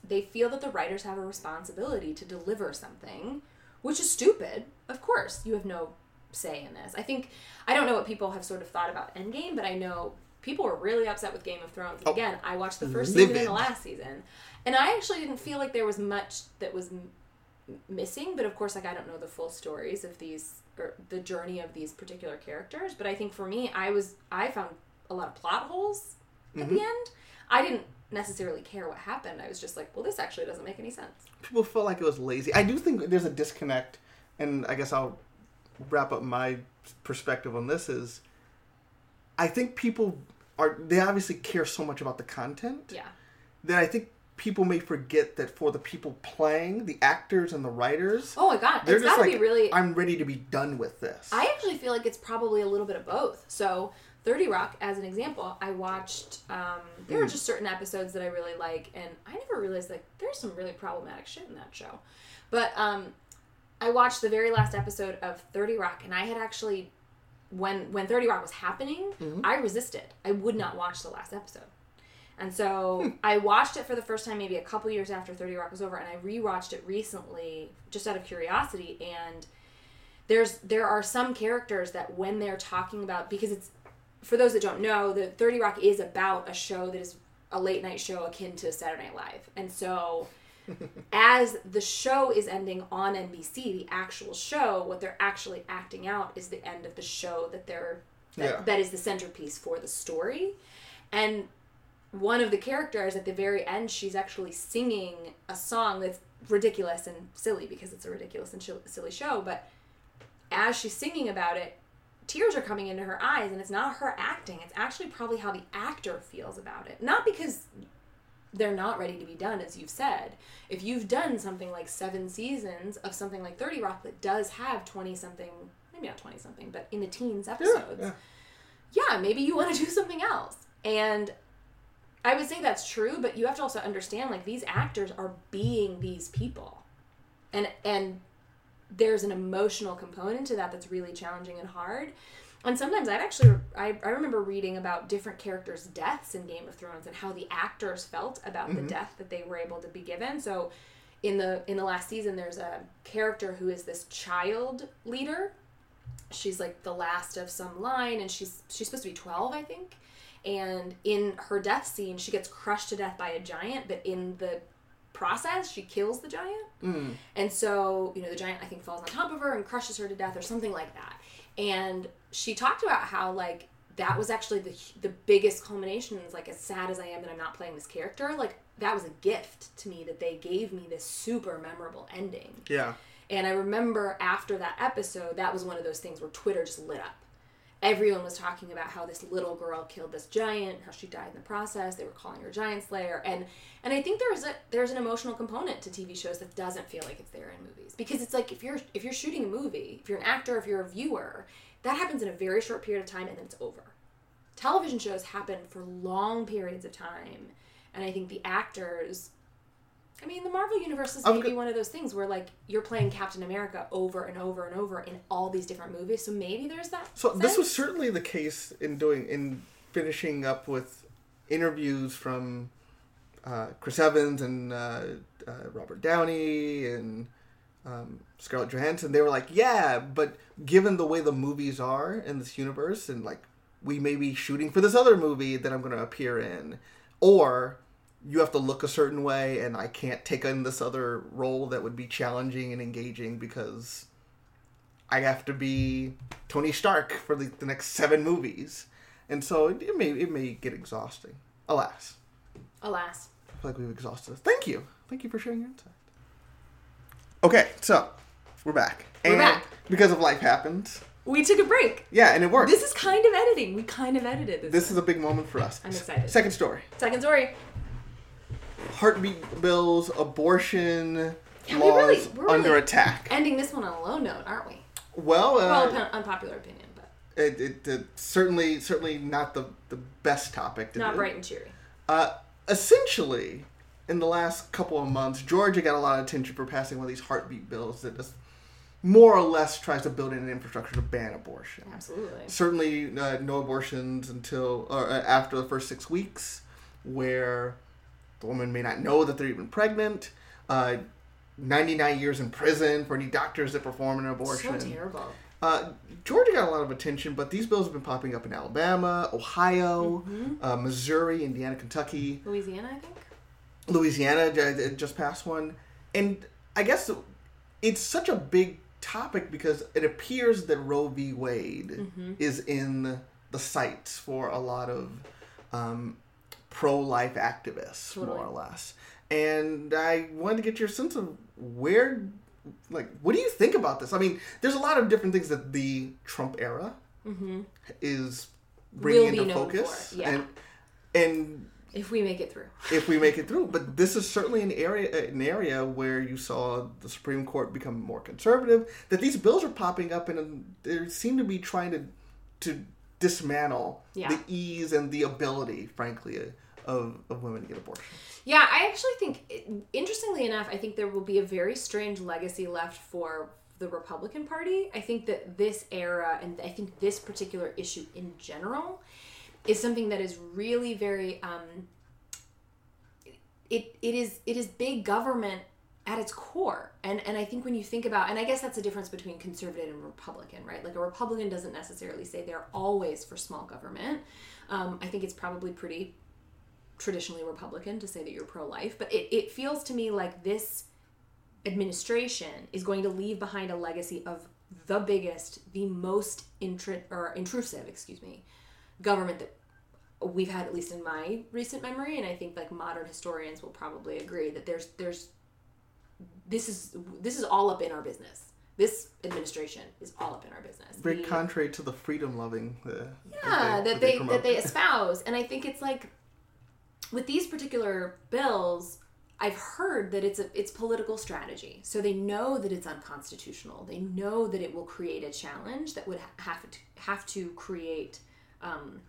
they feel that the writers have a responsibility to deliver something, which is stupid. Of course, you have no say in this. I think I don't know what people have sort of thought about Endgame, but I know people were really upset with Game of Thrones. And Oh, Again, I watched the first season and the last season, and I actually didn't feel like there was much that was m- missing. But of course, like I don't know the full stories of these the journey of these particular characters. But I think for me, I was I found a lot of plot holes at the mm-hmm. end. I didn't necessarily care what happened. I was just like, well, this actually doesn't make any sense. People felt like it was lazy. I do think there's a disconnect, and I guess I'll wrap up my perspective on this. Is I think people are they obviously care so much about the content Yeah. that I think people may forget that for the people playing, the actors and the writers, Oh my god, they're it's just like, be really. I'm ready to be done with this. I actually feel like it's probably a little bit of both. So, 30 Rock, as an example, I watched, um, there Hmm. are just certain episodes that I really like, and I never realized like there's some really problematic shit in that show. But um, I watched the very last episode of 30 Rock, and I had actually, when when 30 Rock was happening, Mm-hmm. I resisted. I would not watch the last episode. And so Hmm. I watched it for the first time maybe a couple years after 30 Rock was over, and I rewatched it recently just out of curiosity. And there's there are some characters that when they're talking about because it's for those that don't know, the 30 Rock is about a show that is a late night show akin to Saturday Night Live. And so as the show is ending on NBC, the actual show, what they're actually acting out is the end of the show that they're that, Yeah. that is the centerpiece for the story. And one of the characters at the very end, she's actually singing a song that's ridiculous and silly because it's a ridiculous and silly show. But as she's singing about it, tears are coming into her eyes, and it's not her acting. It's actually probably how the actor feels about it. Not because they're not ready to be done, as you've said. If you've done something like seven seasons of something like 30 Rock that does have 20 something, maybe not 20 something, but in the teens yeah, episodes, yeah. yeah, maybe you want to do something else. And I would say that's true, but you have to also understand like these actors are being these people. And and there's an emotional component to that that's really challenging and hard. And sometimes I've actually I, I remember reading about different characters' deaths in Game of Thrones and how the actors felt about the mm-hmm. death that they were able to be given. So in the in the last season there's a character who is this child leader she's like the last of some line and she's she's supposed to be 12 i think and in her death scene she gets crushed to death by a giant but in the process, she kills the giant. Mm. And so, you know, the giant I think falls on top of her and crushes her to death or something like that. And she talked about how like that was actually the the biggest culmination is like as sad as I am that I'm not playing this character, like that was a gift to me that they gave me this super memorable ending. Yeah. And I remember after that episode, that was one of those things where Twitter just lit up. Everyone was talking about how this little girl killed this giant, how she died in the process. They were calling her Giant Slayer, and and I think there's a there's an emotional component to TV shows that doesn't feel like it's there in movies because it's like if you're if you're shooting a movie, if you're an actor, if you're a viewer, that happens in a very short period of time and then it's over. Television shows happen for long periods of time, and I think the actors I mean, the Marvel universe is maybe one of those things where like you're playing Captain America over and over and over in all these different movies, so maybe there's that. So this was certainly the case in doing in finishing up with interviews from uh, Chris Evans and uh, uh, Robert Downey and um, Scarlett Johansson. They were like, yeah, but given the way the movies are in this universe, and like we may be shooting for this other movie that I'm going to appear in, or you have to look a certain way, and I can't take on this other role that would be challenging and engaging because I have to be Tony Stark for the, the next seven movies, and so it, it may it may get exhausting. Alas, Alas, I feel like we've exhausted. us. Thank you, thank you for sharing your insight. Okay, so we're back. We're and back. because of life happened. we took a break. Yeah, and it worked. This is kind of editing. We kind of edited this. This is a big moment for us. I'm excited. Second story: Second story. Heartbeat bills, abortion Yeah, we laws really- we're under really- attack. Ending this one on a low note, aren't we? Well, uh, Well, unpopular opinion, but it, it, it certainly certainly not the the best topic to not do. bright and cheery. Uh, essentially, in the last couple of months, Georgia got a lot of attention for passing one of these heartbeat bills that just more or less tries to build in an infrastructure to ban abortion. Absolutely. Certainly, uh, no abortions until or uh, after the first six weeks, where the woman may not know that they're even pregnant. Uh, 99 years in prison for any doctors that perform an abortion. So terrible. Uh, Georgia got a lot of attention, but these bills have been popping up in Alabama, Ohio, Mm-hmm. uh, Missouri, Indiana, Kentucky, Louisiana, I think. Louisiana ju- just passed one. And I guess it's such a big topic because it appears that Roe v. Wade Mm-hmm. is in the sights for a lot of um, pro life activists, Totally. more or less. And I wanted to get your sense of where, like, what do you think about this? I mean, there's a lot of different things that the Trump era is bringing Mm-hmm. Will be into focus. yeah. And, and If we make it through. if we make it through. But this is certainly an area an area where you saw the Supreme Court become more conservative. That these bills are popping up and they seem to be trying to to dismantle Yeah. the ease and the ability, frankly, of, of women to get abortions. Yeah, I actually think, interestingly enough, I think there will be a very strange legacy left for the Republican Party. I think that this era, and I think this particular issue in general, is something that is really very. Um, it, it is it is big government at its core. And and i think when you think about and i guess that's the difference between conservative and republican right? Like a republican doesn't necessarily say they're always for small government. Um, i think it's probably pretty traditionally Republican to say that you're pro life, but it, it feels to me like this administration is going to leave behind a legacy of the biggest, the most intru- or intrusive, excuse me, government that we've had at least in my recent memory, and I think like modern historians will probably agree that there's there's this is this is all up in our business. This administration is all up in our business. Very The- contrary to the freedom loving. Uh, yeah that they, that promote. they espouse and i think it's like with these particular bills i've heard that it's a it's political strategy so they know that it's unconstitutional they know that it will create a challenge that would have to have to create um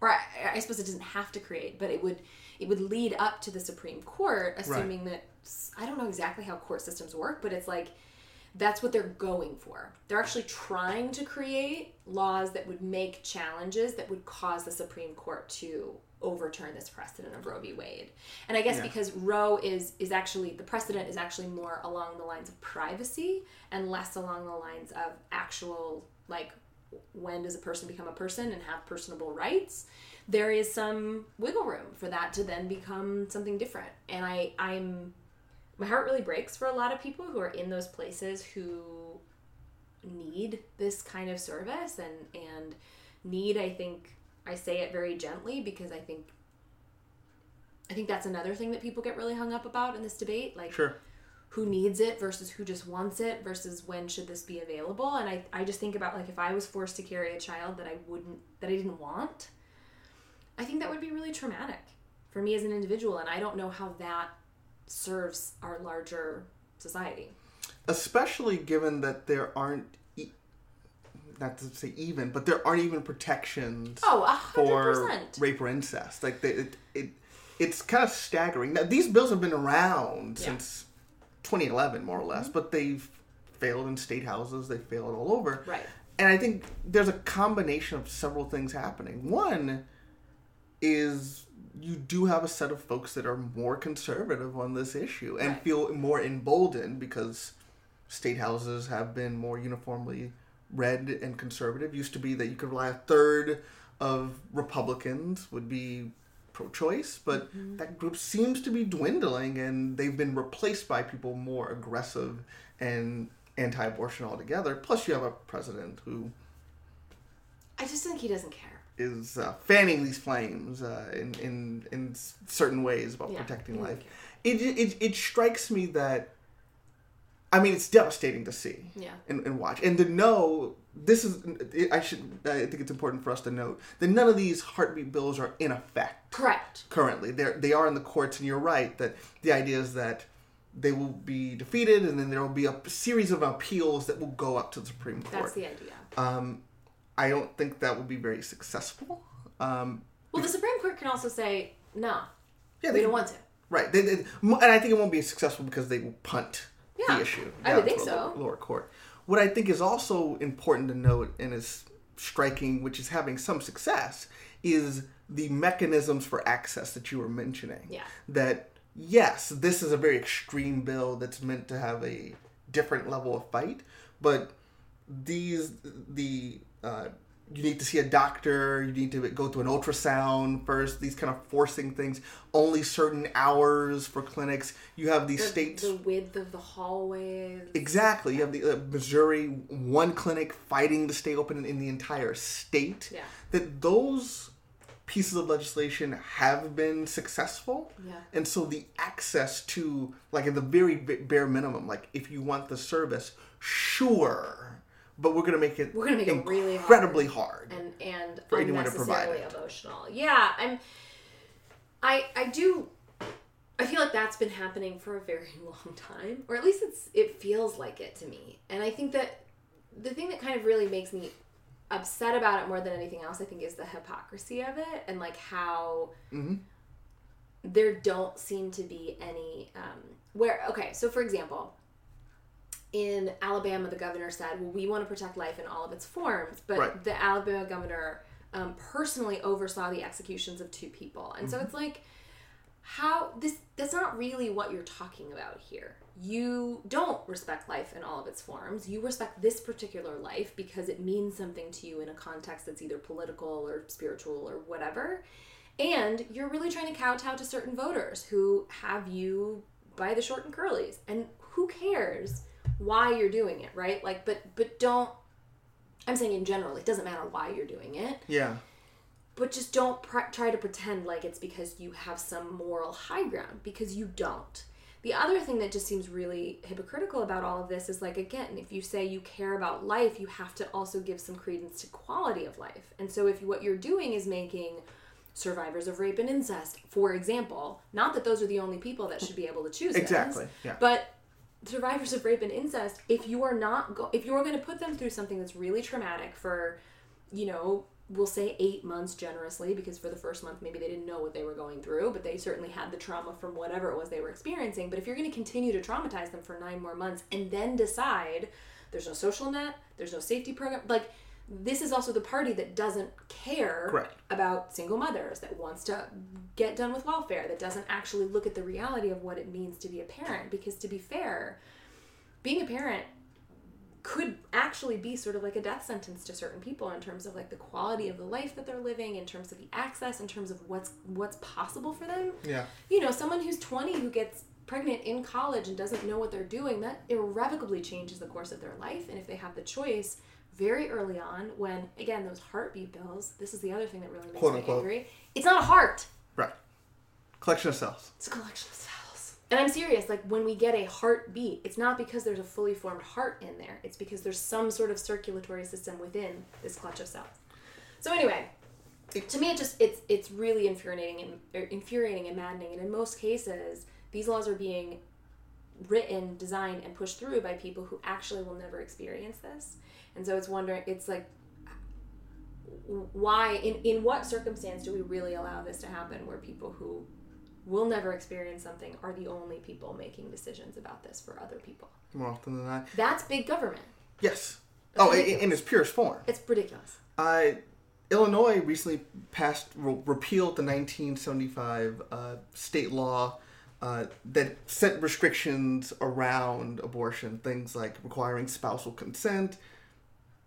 or I, I suppose it doesn't have to create but it would it would lead up to the supreme court assuming that i don't know exactly how court systems work but it's like that's what they're going for. They're actually trying to create laws that would make challenges that would cause the Supreme Court to overturn this precedent of Roe v. Wade. And I guess Yeah. because Roe is is actually the precedent is actually more along the lines of privacy and less along the lines of actual like when does a person become a person and have personable rights there is some wiggle room for that to then become something different and i i'm my heart really breaks for a lot of people who are in those places who need this kind of service and and need I think I say it very gently because I think I think that's another thing that people get really hung up about in this debate like Sure. who needs it versus who just wants it versus when should this be available and I, I just think about like if i was forced to carry a child that i wouldn't that i didn't want i think that would be really traumatic for me as an individual and i don't know how that serves our larger society. Especially given that there aren't e- not to say even but there aren't even protections oh for 100% rape or incest. Like they, it, it it's kind of staggering. Now these bills have been around Yeah. Mm-hmm. since 2011 more or less but they've failed in state houses they failed all over. Right. And i think there's a combination of several things happening. One is you do have a set of folks that are more conservative on this issue and Right. feel more emboldened because state houses have been more uniformly red and conservative. Used to be that you could rely a third of Republicans would be pro-choice, but mm-hmm. that group seems to be dwindling, and they've been replaced by people more aggressive and anti-abortion altogether. Plus, you have a president who i just think he doesn't care is uh, fanning these flames uh, in, in in certain ways about Yeah, protecting life. It, it it strikes me that, I mean, it's devastating to see yeah and, and watch, and to know this is. I should. I think it's important for us to note that none of these heartbeat bills are in effect correct currently. They they are in the courts, and you're right that the idea is that they will be defeated, and then there will be a series of appeals that will go up to the Supreme Court. that's the idea Um, I don't think that would be very successful. Um, well the supreme court can also say no yeah, they don't want to Right, they, they, and I think it won't be successful because they will punt Yeah, the issue. I would think so. Lower, lower court. What I think is also important to note and is striking, which is having some success, is the mechanisms for access that you were mentioning. Yeah. That yes, this is a very extreme bill that's meant to have a different level of fight, but these the uh, you need to see a doctor you need to go through an ultrasound first these kind of forcing things. Only certain hours for clinics. You have these the, states the width of the hallways. Exactly. You have the uh, missouri one clinic fighting to stay open in, in the entire state. Yeah. that those pieces of legislation have been successful. Yeah. and so the access to like at the very bare minimum like if you want the service sure but we're gonna make it We're gonna make it really incredibly hard, and and For anyone to provide it. emotional. Yeah, I'm. I I do. I feel like that's been happening for a very long time, or at least it's it feels like it to me. And I think that the thing that kind of really makes me upset about it more than anything else, I think, is the hypocrisy of it and like how Mhm. there don't seem to be any um, where. Okay, so for example, in Alabama, the governor said, "Well, we want to protect life in all of its forms," but Right. the Alabama governor um, personally oversaw the executions of two people, and so it's like, how this that's not really what you're talking about here. You don't respect life in all of its forms. You respect this particular life because it means something to you in a context that's either political or spiritual or whatever. And you're really trying to kowtow to certain voters who have you by the short and curlies. And who cares why you're doing it, right? Like, but but don't. I'm saying in general, it doesn't matter why you're doing it, yeah but just don't pr- try to pretend like it's because you have some moral high ground because you don't. The other thing that just seems really hypocritical about all of this is like again, if you say you care about life, you have to also give some credence to quality of life. And so if what you're doing is making survivors of rape and incest, for example, not that those are the only people that should be able to choose this, Exactly, yeah. but survivors of rape and incest, if you are not go- if you are going to put them through something that's really traumatic for, you know, we'll say eight months generously because for the first month maybe they didn't know what they were going through, but they certainly had the trauma from whatever it was they were experiencing. But if you're going to continue to traumatize them for nine more months and then decide there's no social net, there's no safety program, like this is also the party that doesn't care Correct. about single mothers, that wants to get done with welfare, that doesn't actually look at the reality of what it means to be a parent. Because to be fair, being a parent could actually be sort of like a death sentence to certain people in terms of like the quality of the life that they're living in terms of the access in terms of what's what's possible for them yeah you know someone who's 20 who gets pregnant in college and doesn't know what they're doing, that irrevocably changes the course of their life. And if they have the choice very early on, when again those heartbeat bills, this is the other thing that really makes Quote, me unquote. angry. It's not a heart. Right. Collection of cells. It's a collection of cells. And I'm serious, like when we get a heartbeat, it's not because there's a fully formed heart in there. It's because there's some sort of circulatory system within this clutch of cells. So anyway, to me it just it's it's really infuriating and er, infuriating and maddening and in most cases these laws are being written, designed and pushed through by people who actually will never experience this. And so it's wondering it's like why in in what circumstance do we really allow this to happen where people who will never experience something are the only people making decisions about this for other people More often than not. that's big government Yes. Oh, in, ridiculous. in its purest form. it's ridiculous Uh, Illinois recently passed, re- repealed the 1975 uh, state law uh, that set restrictions around abortion. Things like requiring spousal consent,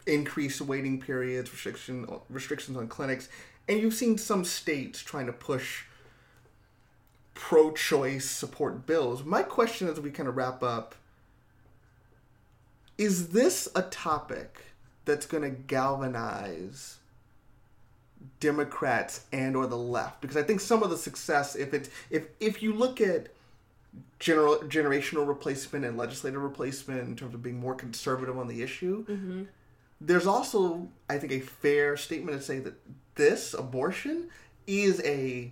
increased waiting periods, restriction, restrictions on clinics. And you've seen some states trying to push pro choice support bills. My question as we kind of wrap up is this a topic that's going to galvanize Democrats and or the left because I think some of the success if it's if if you look at general generational replacement and legislative replacement in terms of being more conservative on the issue mm-hmm. There's also I think a fair statement to say that this abortion is a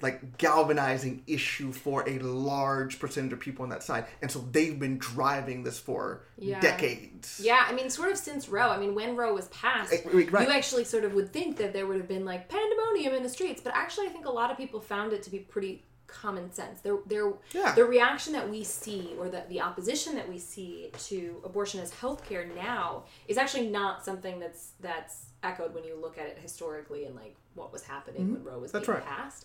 like galvanizing issue for a large percentage of people on that side and so they've been driving this for Yeah. decades Yeah, I mean, sort of since Roe. I mean, when Roe was passed, right. you actually sort of would think that there would have been like pandemonium in the streets, but actually, I think a lot of people found it to be pretty common sense. There, there, Yeah. the reaction that we see, or the the opposition that we see to abortion as healthcare now, is actually not something that's that's echoed when you look at it historically and like what was happening when Roe was Mm-hmm. That's being right. passed.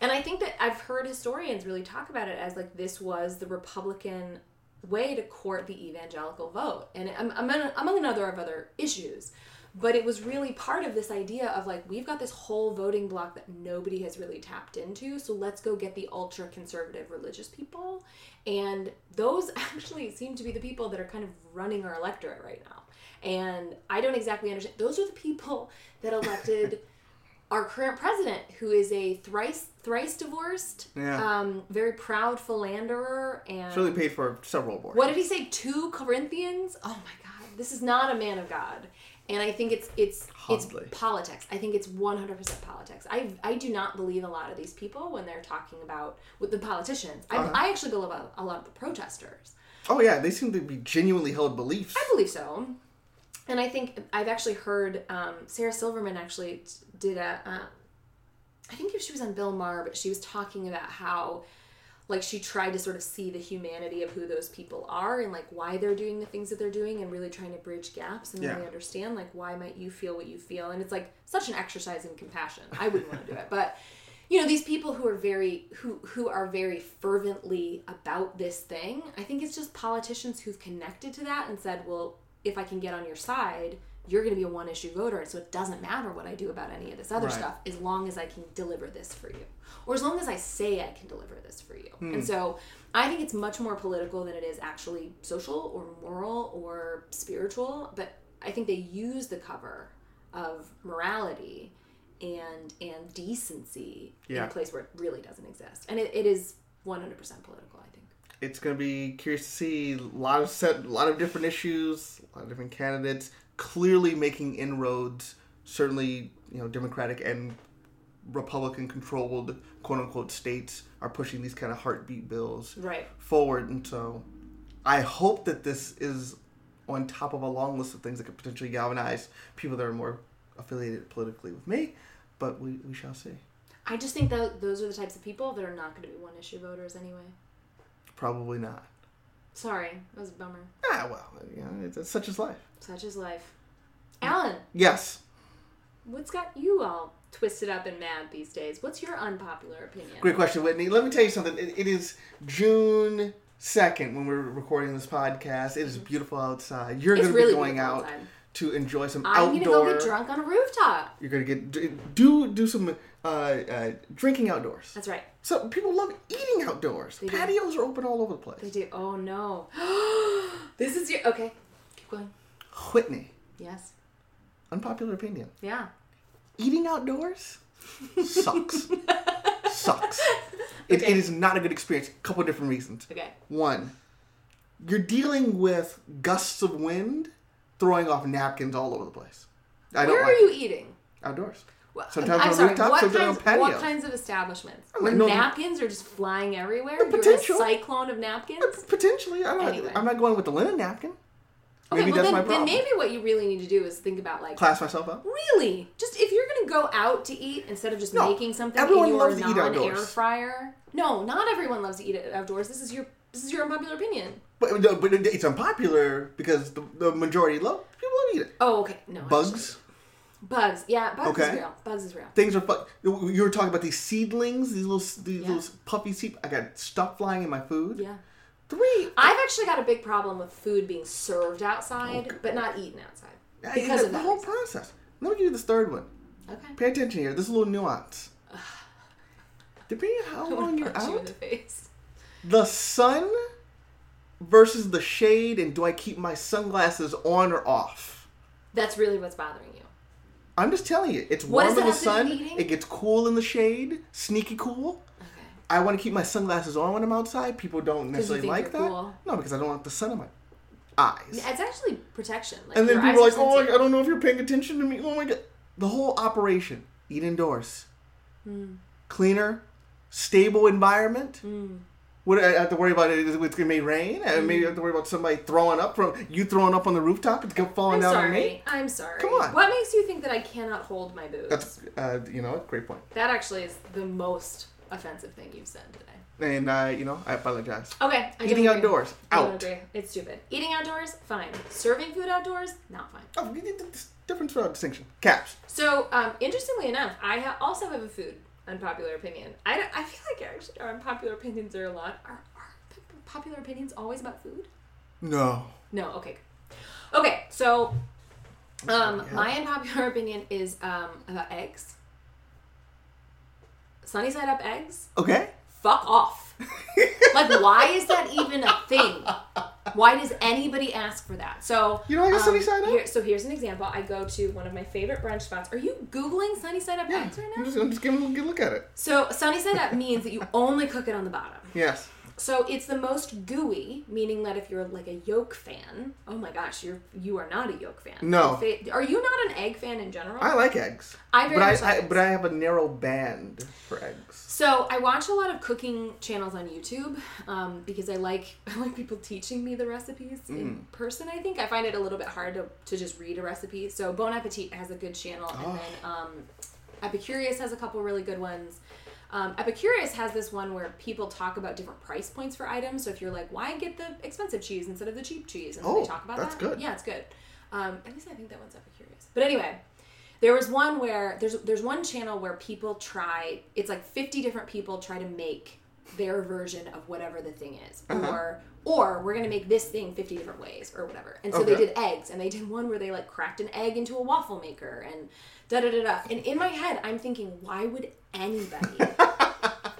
And I think that I've heard historians really talk about it as like this was the Republican way to court the evangelical vote, and am- among, among another of other issues. But it was really part of this idea of like we've got this whole voting block that nobody has really tapped into, so let's go get the ultra conservative religious people, and those actually seem to be the people that are kind of running our electorate right now. And I don't exactly understand. Those are the people that elected our current president, who is a thrice thrice divorced, Yeah. um, very proud philanderer, and really paid for several abortions. what did he say? Two Corinthians? Oh my God, this is not a man of God. And I think it's it's Hardly. it's politics. I think it's one hundred percent politics. I I do not believe a lot of these people when they're talking about with the politicians. I, Uh-huh. I actually believe a, a lot of the protesters. Oh yeah, they seem to be genuinely held beliefs. I believe so. And I think I've actually heard um, Sarah Silverman actually did a. Uh, I think if she was on Bill Maher, but she was talking about how, like, she tried to sort of see the humanity of who those people are and like why they're doing the things that they're doing, and really trying to bridge gaps and Yeah. really understand like why might you feel what you feel, and it's like such an exercise in compassion. I wouldn't want to do it, but you know these people who are very who who are very fervently about this thing i think it's just politicians who've connected to that and said well if i can get on your side you're going to be a one issue voter so it doesn't matter what i do about any of this other Right. stuff as long as i can deliver this for you or as long as i say i can deliver this for you. And hmm. so i think it's much more political than it is actually social or moral or spiritual but i think they use the cover of morality and and decency in a place where it really doesn't exist. And it, it is 100% political i think. It's gonna be curious to see a lot of set, a lot of different issues, a lot of different candidates clearly making inroads. Certainly, you know, Democratic and Republican controlled quote unquote states are pushing these kind of heartbeat bills right forward, and so I hope that this is on top of a long list of things that could potentially galvanize people that are more affiliated politically with me. But we, we shall see. i just think that those are the types of people that are not going to be one issue voters anyway Probably not. sorry that was a bummer Ah, well, you know, it's, it's such is life. such is life alan Yes. what's got you all twisted up and mad these days what's your unpopular opinion Great question, Whitney. Let me tell you something. It, it is June 2nd when we're recording this podcast. It is beautiful outside. You're going to really be going out outside. to enjoy some I'm outdoor. gonna go get drunk on a rooftop. You're gonna get do do some uh, uh, drinking outdoors. That's right. So people love eating outdoors. do. Patios are open all over the place. They do. Oh no. this is your okay. Keep going. Whitney, Yes. unpopular opinion. Yeah. Eating outdoors sucks. sucks. It, it is not a good experience. A couple of different reasons. Okay. One, you're dealing with gusts of wind throwing off napkins all over the place. I don't Where like are you eating? outdoors. Well, Sometimes I'm on sorry, rooftops, what sometimes kinds, on what kinds of establishments? I'm Where no, napkins are just flying everywhere? You're a potential. cyclone of napkins? Potentially, I'm not. Anyway. I'm not going with the linen napkin. Okay, Maybe well that's then, my then maybe what you really need to do is think about like Class myself up. really just if you're gonna go out to eat instead of just No, making something everyone in your loves to eat outdoors. fryer. No, not everyone loves to eat it outdoors. This is your this is your unpopular opinion. But, but it's unpopular because the, the majority love people love to eat it. Oh, okay. No. Bugs, actually. Bugs. Yeah, bugs is Okay. real. Bugs is real. things are. Fu- you were talking about these seedlings, these little these Yeah. little puffy seed. I got stuff flying in my food. Yeah. Three. I've actually got a big problem with food being served outside, but not eaten outside. Because the, of the that whole reason. process. Let me give you this third one. Okay. Pay attention here. This is a little nuance. Depending on how long you're Punch you in out, the face. the sun versus the shade, and do I keep my sunglasses on or off? That's really what's bothering you. I'm just telling you, it's What warm in the have to do sun. It gets cool in the shade, sneaky cool. I want to keep my sunglasses on when I'm outside. People don't necessarily like that. cool? No, because I don't want the sun in my eyes. It's actually protection. Like and then people are like, "Oh. I don't know if you're paying attention to me." Oh my god, the whole operation: eat indoors, Hmm. cleaner, stable environment. What I have to worry about it is it's gonna may rain, and maybe I have to worry about somebody throwing up from you throwing up on the rooftop. It's go- falling I'm down on me. I'm sorry. Come on. What makes you think that I cannot hold my boobs? That's uh, you know, great point. that actually is the most offensive thing you've said today. And uh, you know, I apologize. Okay. I Eating outdoors, I don't out. agree. It's stupid. Eating outdoors, fine. Serving food outdoors, not fine. Oh, you did this difference without distinction. Caps. So, um, interestingly enough, I ha- also have a food unpopular opinion. I, don't- I feel like actually our unpopular opinions are a lot. Are, are p- popular opinions always about food? No. No. Okay. Okay. So, um, Yeah. my unpopular opinion is um, about eggs. Sunny side up eggs. Okay. Fuck off. like, why is that even a thing? Why does anybody ask for that? So You don't like a sunny um, side up? Here, so here's an example. I go to one of my favorite brunch spots. Are you googling sunny side up Yeah. eggs right now? I'm just, I'm just giving a good look at it. So sunny side up means that you only cook it on the bottom. Yes. So it's the most gooey, meaning that if you're like a yolk fan, oh my gosh, you're you are not a yolk fan. No. Are you not an egg fan in general? I like eggs. I very but I, I but I have a narrow band for eggs. So I watch a lot of cooking channels on YouTube um, because I like I like people teaching me the recipes Mm. in person. I think I find it a little bit hard to, to just read a recipe. So Bon Appetit has a good channel, Oh. and then um, Epicurious has a couple really good ones. Um, Epicurious has this one where people talk about different price points for items. So if you're like, why get the expensive cheese instead of the cheap cheese, and Oh, they talk about that's that. good. Yeah, it's good. Um, at least I think that one's Epicurious. But anyway, there was one where there's there's one channel where people try. It's like 50 different people try to make their version of whatever the thing is, Uh-huh. or or we're gonna make this thing 50 different ways or whatever. And so they did eggs, and they did one where they like cracked an egg into a waffle maker and da da da da. And in my head, I'm thinking, why would anybody?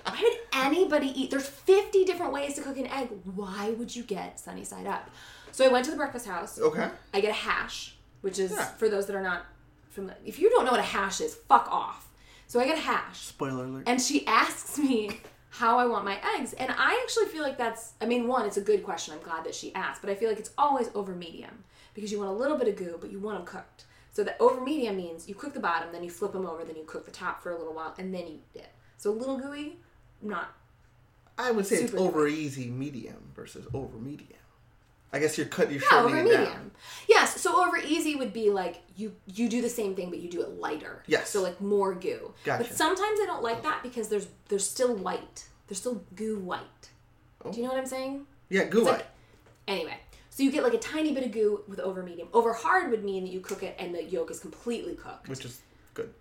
Why would anybody eat? There's 50 different ways to cook an egg. Why would you get sunny side up? So I went to the breakfast house. Okay. I get a hash, which is Yeah. for those that are not familiar. If you don't know what a hash is, fuck off. So I get a hash, Spoiler alert. and she asks me how I want my eggs, and I actually feel like that's. I mean, one, it's a good question. I'm glad that she asked, but I feel like it's always over medium because you want a little bit of goo, but you want them cooked. So the over medium means you cook the bottom, then you flip them over, then you cook the top for a little while, and then you it. So a little gooey, not I would say it's over easy medium versus over medium. I guess you're cut. You're Yeah, shortening over medium. down. Yes, so over easy would be like you you do the same thing but you do it lighter. Yes. So like more goo. Gotcha. But sometimes I don't like that because there's there's still white. There's still goo white. Do you oh. know what I'm saying? Yeah, goo It's white. like- Anyway, so you get like a tiny bit of goo with over medium. Over hard would mean that you cook it and the yolk is completely cooked. which is good.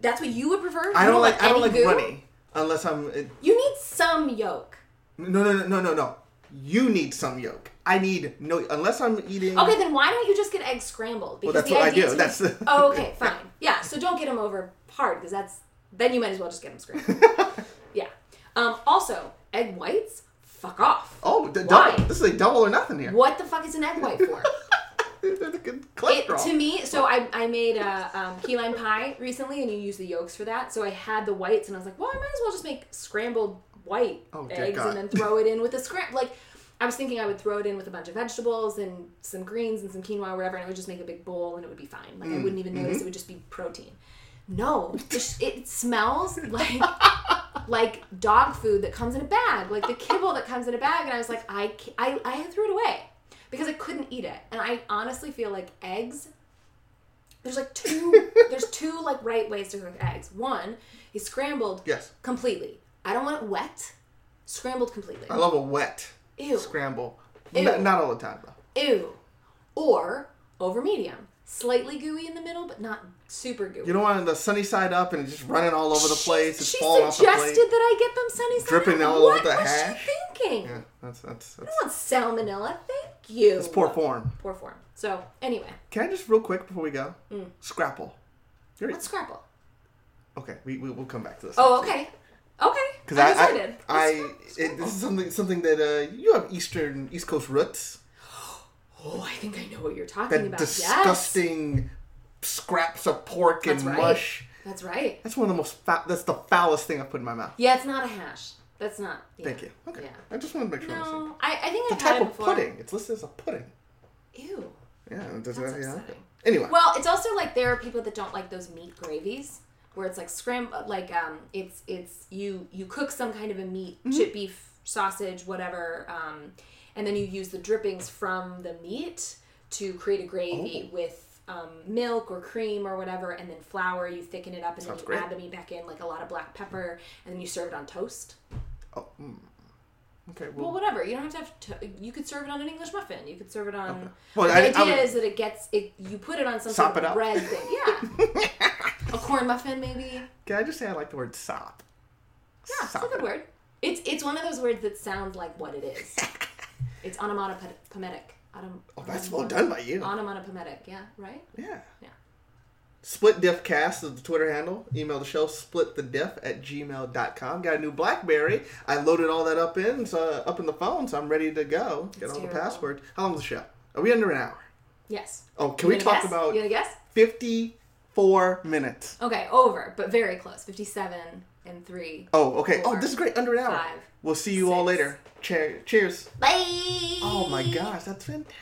That's what you would prefer. I don't like. I don't like goo? runny unless I'm. It, You need some yolk. no, no, no, no, no, no. You need some yolk. I need no unless I'm eating. Okay, then why don't you just get eggs scrambled? Because that's the what I idea do. to That's the- oh, okay, fine. Yeah, so don't get them over hard because that's then you might as well just get them scrambled. yeah. Um, also, egg whites, fuck off. Oh, the Why? double. This is a double or nothing here. What the fuck is an egg white for? That's a good it, to me, so I, I made a um, key lime pie recently, and you use the yolks for that. So I had the whites, and I was like, well, I might as well just make scrambled white Oh, eggs and then throw it in with a scram. Like, I was thinking I would throw it in with a bunch of vegetables and some greens and some quinoa or whatever, and it would just make a big bowl, and it would be fine. Like I mm, wouldn't even mm-hmm. notice; it would just be protein. No, it, smells like like dog food that comes in a bag, like the kibble that comes in a bag. And I was like, I, I, I threw it away because I couldn't eat it. And I honestly feel like eggs. There's like two. there's two like right ways to cook eggs. One is scrambled yes, completely. I don't want it wet. Scrambled completely. I love a wet Ew. scramble. Ew. N- not all the time though. Ew. Or over medium, slightly gooey in the middle, but not super gooey. You don't want the sunny side up and just running all over the place. It's she falling off the suggested plate. that I get them sunny side Dripping up. all over what the was hash. she thinking? Yeah, that's that's I that's. want salmonella. Thank you. It's poor form. Poor form. So anyway, Can I just real quick before we go? Mm. Scrapple. You're, what's scrapple? okay, we, we we'll come back to this. Oh, okay. Okay. Because I. I, I it, this is something something that uh, you have Eastern East Coast roots. Oh, I think I know what you're talking That about. disgusting scraps of pork and right. mush. That's right. That's one of the most. Fa- that's the foulest thing I've put in my mouth. Yeah, it's not a hash. That's not. Yeah. Thank you. Okay. Yeah. I just want to make sure. I. No, I, I think had type of before. pudding. It's listed as a pudding. Ew. Yeah. It does, That's yeah. Anyway. Well, it's also like there are people that don't like those meat gravies where it's like scram like um it's it's you you cook some kind of a meat Mm-hmm. chip beef sausage whatever um and then you use the drippings from the meat to create a gravy Oh. with um, milk or cream or whatever and then flour you thicken it up and Sounds then you great. add the meat back in like a lot of black pepper and then you serve it on toast oh, mm. Okay. well Well. whatever you don't have to have to- you could serve it on an english muffin you could serve it on Well, the I- I idea would- is that it gets it you put it on some Sop sort of bread thing yeah a corn muffin maybe Can I just say I like the word sop? yeah it's a good it. word it's it's one of those words that sounds like what it is it's onomatopoetic Onom- Oh, that's well done by you. onomatopoetic yeah right Yeah. Yeah. Split Diff Cast is the Twitter handle. Email the show splitthediff at gmail.com. Got a new Blackberry. I loaded all that up in so up in the phone, so I'm ready to go. Get all the terrible. passwords. How long is the show? Are we under an hour? yes Oh, can You we talk guess? about you guess 54 minutes? okay over but very close 57 and 3 Oh, okay. Oh, Four, this is great. Under an hour. five, we'll see you all later. Cheer- cheers. bye Oh my gosh, that's fantastic.